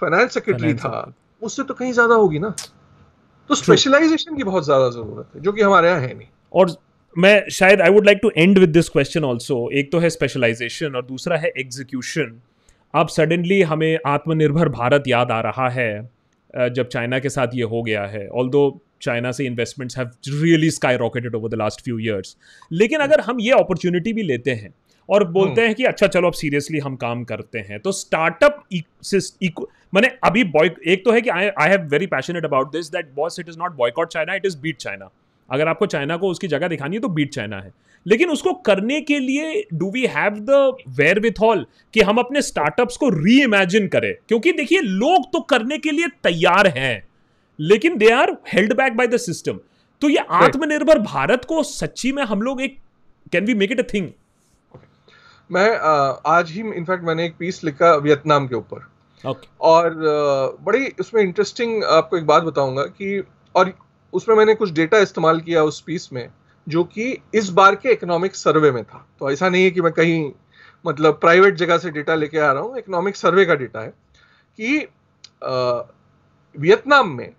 फाइनेंस सेक्रेटरी था उससे तो कहीं ज़्यादा होगी ना? तो स्पेशलाइजेशन की बहुत ज़्यादा ज़रूरत है जो कि हमारे यहाँ है नहीं। और मैं शायद I would like to end with this question also एक तो है स्पेशलाइजेशन और दूसरा है एग्जीक्यूशन अब सडनली हमें आत्मनिर्भर भारत याद आ रहा है जब चाइना के साथ ये हो गया है। ऑल चाइना से investments have really skyrocketed over the last few years लेकिन अगर हम ये अपॉर्चुनिटी भी लेते हैं और बोलते हैं कि अच्छा चलो अब सीरियसली हम काम करते हैं तो स्टार्टअप मैंने अभी बॉय एक तो है कि I I have very passionate about this that boss it is not boycott China it is beat China अगर आपको चाइना को उसकी जगह दिखानी है तो बीट चाइना है। लेकिन उसको करने के लिए do we have the wherewithal कि हम अपने स्टार्टअप्स को री इमेजिन करें? क्योंकि देखिए लोग तो करने के लिए तैयार हैं। लेकिन they are held back by the system तो ये आत्मनिर्भर भारत को सच्ची में हम लोग एक can we make it a thing मैं आज ही इनफैक्ट मैंने एक पीस लिखा वियतनाम के ऊपर। Okay. और बड़ी उसमें इंटरेस्टिंग आपको एक बात बताऊँगा कि और उसमें मैंने कुछ डेटा इस्तेमाल किया उस पीस में जो कि इस बार के इकोनॉमिक सर्वे में था। तो ऐसा नहीं है कि मैं कहीं मतलब प्राइवेट जगह से डेटा लेके आ रहा हूँ इकोनॉमिक सर्वे का डेटा है कि वियतनाम में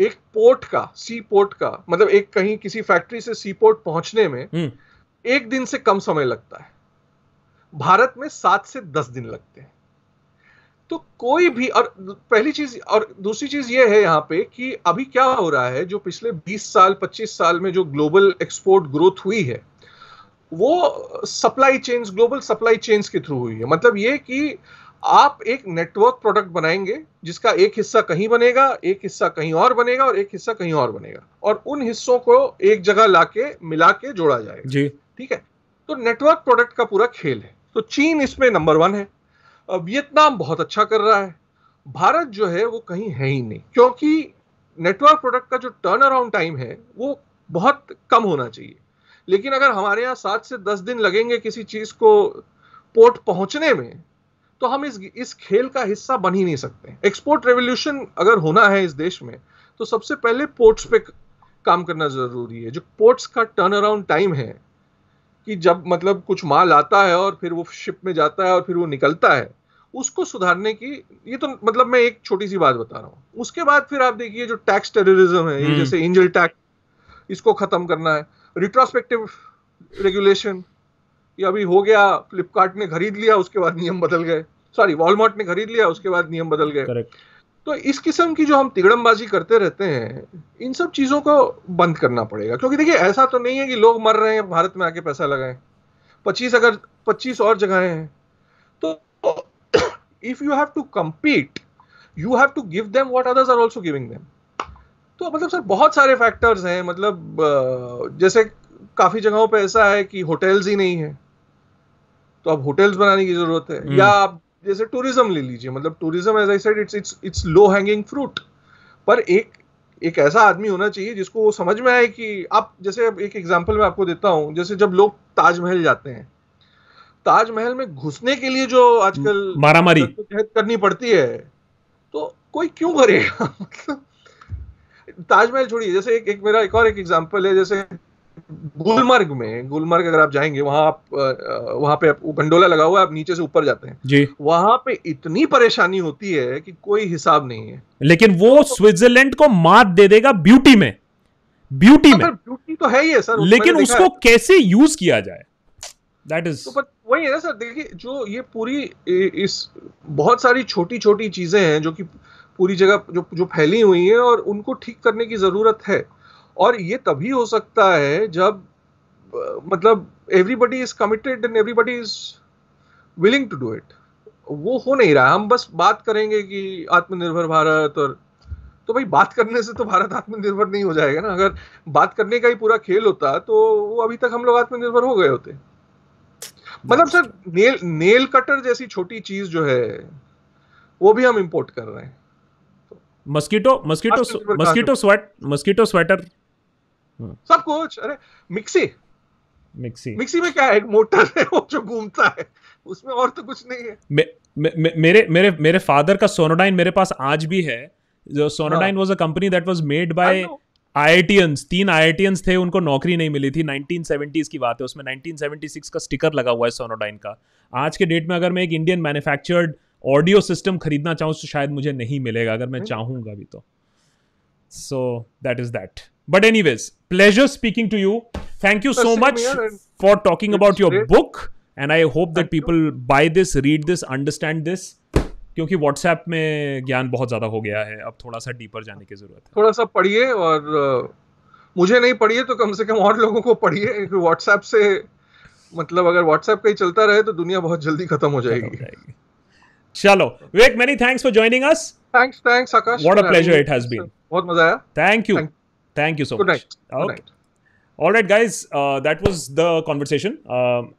एक पोर्ट का सी पोर्ट का मतलब एक कहीं किसी फैक्ट्री से सी पोर्ट पहुँचने में हम्म। एक दिन से कम समय लगता है। भारत में सात से दस दिन लगते हैं। तो कोई भी और पहली चीज़ और दूसरी चीज़ ये है यहाँ पे कि अभी क्या हो रहा है जो पिछले 20 साल 25 साल में जो ग्लोबल एक्सपोर्ट ग्रोथ हुई है वो supply chains global supply chains के थ्रू हुई है। मतलब ये कि आप एक नेटवर्क प्रोडक्ट बनाएँगे जिसका एक हिस्सा कहीं बनेगा एक हिस्सा कहीं और बनेगा और एक हिस्सा कहीं और बनेगा। और उन हिस्सों को एक जगह लाके मिला के जोड़ा जाएगा। जी। ठीक है? तो नेटवर्क प्रोडक्ट का पूरा खेल है। तो चीन इसमें नंबर वन है। वियतनाम बहुत अच्छा कर रहा है। भारत जो है वो कहीं है ही नहीं। क्योंकि नेटवर्क प्रोडक्ट का जो टर्न अराउंड टाइम है वो बहुत कम होना चाहिए। लेकिन अगर हमारे यहाँ सात से दस दिन लगेंगे किसी चीज़ को पोर्ट पहुँचने में तो हम इस इस खेल का हिस्सा बन ही नहीं सकते। एक्सपोर्ट रेवोल्यूशन अगर होना है इस देश में तो सबसे पहले पोर्ट्स पे काम करना ज़रूरी है। जो पोर्ट्स का टर्न अराउंड टाइम है कि जब मतलब कुछ माल आता है और फिर वो शिप में जाता है और फिर वो निकलता है उसको सुधारने की ये तो मतलब मैं एक छोटी सी बात बता रहा हूँ। उसके बाद फिर आप देखिए जो टैक्स टेररिज्म है हम्म। जैसे एंजल टैक्स इसको खत्म करना है। रिट्रोस्पेक्टिव रेगुलेशन ये अभी हो गया फ्लिपकार्ट ने खरीद लिया उसके बाद नियम बदल गए। सॉरी वॉलमार्ट ने खरीद लिया उसके बाद नियम बदल गए। तो इस किस्म की जो हम तिगड़मबाजी करते रहते हैं इन सब चीज़ों को बंद करना पड़ेगा। क्योंकि देखिए ऐसा तो नहीं है कि लोग मर रहे हैं भारत में आके पैसा लगाएँ। पच्चीस अगर पच्चीस और जगहें हैं तो if you have to compete you have to give them what others are also giving them तो मतलब सर बहुत सारे फैक्टर्स हैं मतलब जैसे काफ़ी जगहों पे ऐसा है कि होटल्स ही नहीं है। तो अब होटल्स बनाने की ज़रूरत है। हम्म। या आप जैसे टूरिज़्म ले लीजिए मतलब tourism as I said it's it's it's low hanging fruit पर एक एक ऐसा आदमी होना चाहिए जिसको वो समझ में आए कि आप जैसे एक एग्जांपल मैं आपको देता हूँ जैसे जब लोग ताजमहल जाते हैं। ताजमहल में घुसने के लिए जो आजकल मारामारी। करनी पड़ती है तो कोई क्यों करेगा? <laughs> मतलब ताजमहल छोड़िए। जैसे एक एक मेरा एक और एक एग्जांपल है जैसे गुलमर्ग में गुलमर्ग अगर आप जाएँगे वहाँ आप वहाँ पे गंडोला लगा हुआ है आप नीचे से ऊपर जाते हैं। जी। वहाँ पे इतनी परेशानी होती है कि कोई हिसाब नहीं है। लेकिन वो स्विट्जरलैंड को मात दे देगा ब्यूटी में। ब्यूटी में। ब्यूटी तो है ही है सर लेकिन उसको कैसे यूज़ किया जाए? दैट इज़ तो वही है ना सर देखिए जो ये पूरी इस बहुत सारी छोटी छोटी चीज़ें हैं जो कि पूरी जगह जो जो फैली हुई हैं और उनको ठीक करने की ज़रूरत है। और ये तभी हो सकता है जब मतलब everybody is committed and everybody is willing to do it वो हो नहीं रहा हम बस बात करेंगे कि आत्मनिर्भर भारत और तो भाई बात करने से तो भारत आत्मनिर्भर नहीं हो जाएगा ना। अगर बात करने का ही पूरा खेल होता तो वो अभी तक हम लोग आत्मनिर्भर हो गए होते। मतलब सर नेल नेल कटर जैसी छोटी चीज़ जो है वो भी हम इंपोर्ट कर रहे हैं। Mosquito mosquito mosquito sweat mosquito sweater सब कुछ अरे मिक्सी मिक्सी मिक्सी में क्या है? एक मोटर है वो जो घूमता है। उसमें और तो कुछ नहीं है। मे, मे, मेरे मेरे मेरे फादर का सोनोडाइन मेरे पास आज भी है। जो Sonodyne was a company that was made by. IITians तीन आईआईटीएंस थे उनको नौकरी नहीं मिली थी। 1970s की बात है उसमें 1976 का स्टिकर लगा हुआ है सोनोडाइन का। आज के डेट में अगर मैं एक इंडियन मैन्युफैक्चर्ड ऑडियो सिस्टम खरीदना चाहूँ तो शायद मुझे नहीं मिलेगा अगर मैं। चाहूँगा भी तो। So that is that but anyways pleasure speaking to you thank you so much for talking it's about your great. book. And i hope that Thank you. people buy this read this क्योंकि WhatsApp में ज्ञान बहुत ज़्यादा हो गया है। अब थोड़ा सा डीपर जाने की ज़रूरत है। थोड़ा सा पढ़िए और मुझे नहीं पढ़िए तो कम से कम और लोगों को पढ़िए। व्हाट्सएप से मतलब अगर व्हाट्सएप का ही चलता रहे तो दुनिया बहुत जल्दी खत्म हो जाएगी। जाएगी। चलो Vivek many thanks for joining us thanks thanks Akash. Pleasure having it has me. been. बहुत मज़ा आया। Thank you Thank you so Good much. Night. Okay. Good night. All right guys that was the conversation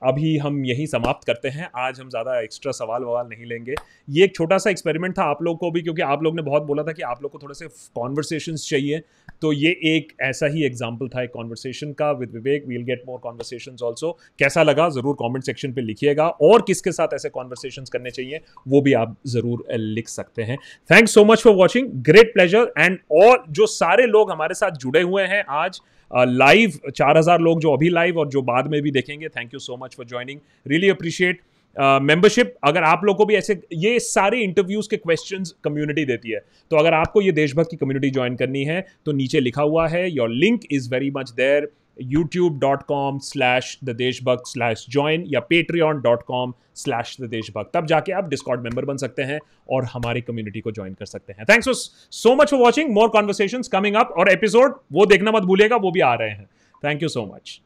अभी हम यही समाप्त करते हैं। आज हम ज़्यादा एक्स्ट्रा सवाल ववाल नहीं लेंगे। ये एक छोटा सा एक्सपेरिमेंट था आप लोग को भी, क्योंकि आप लोग ने बहुत बोला था कि आप लोग को थोड़े से कॉन्वर्सेशन चाहिए। तो ये एक ऐसा ही एग्ज़ाम्पल था एक कॉन्वर्सेशन का with Vivek we'll get more conversation also कैसा लगा? ज़रूर कॉमेंट सेक्शन पे लिखिएगा। और किसके साथ ऐसे कॉन्वर्सेशन करने चाहिए, वो भी आप ज़रूर लिख सकते हैं। Thanks so much for watching great pleasure and और जो सारे लोग हमारे साथ जुड़े हुए हैं आज लाइव चार हज़ार लोग जो अभी लाइव और जो बाद में भी देखेंगे thank you so much for joining really appreciate membership अगर आप लोग को भी ऐसे, ये सारे इंटरव्यूज़ के क्वेश्चंस कम्युनिटी देती है तो अगर आपको ये देशभक्त की कम्युनिटी ज्वाइन करनी है तो नीचे लिखा हुआ है your link is very much there YouTube dot com slash the Deshbhakt slash join या Patreon dot com slash the Deshbhakt तब जाके आप डिस्कॉर्ड मेंबर बन सकते हैं और हमारी कम्युनिटी को ज्वाइन कर सकते हैं। Thanks so much for watching more conversation coming up और एपिसोड वो देखना मत भूलेगा वो भी आ रहे हैं। Thank you so much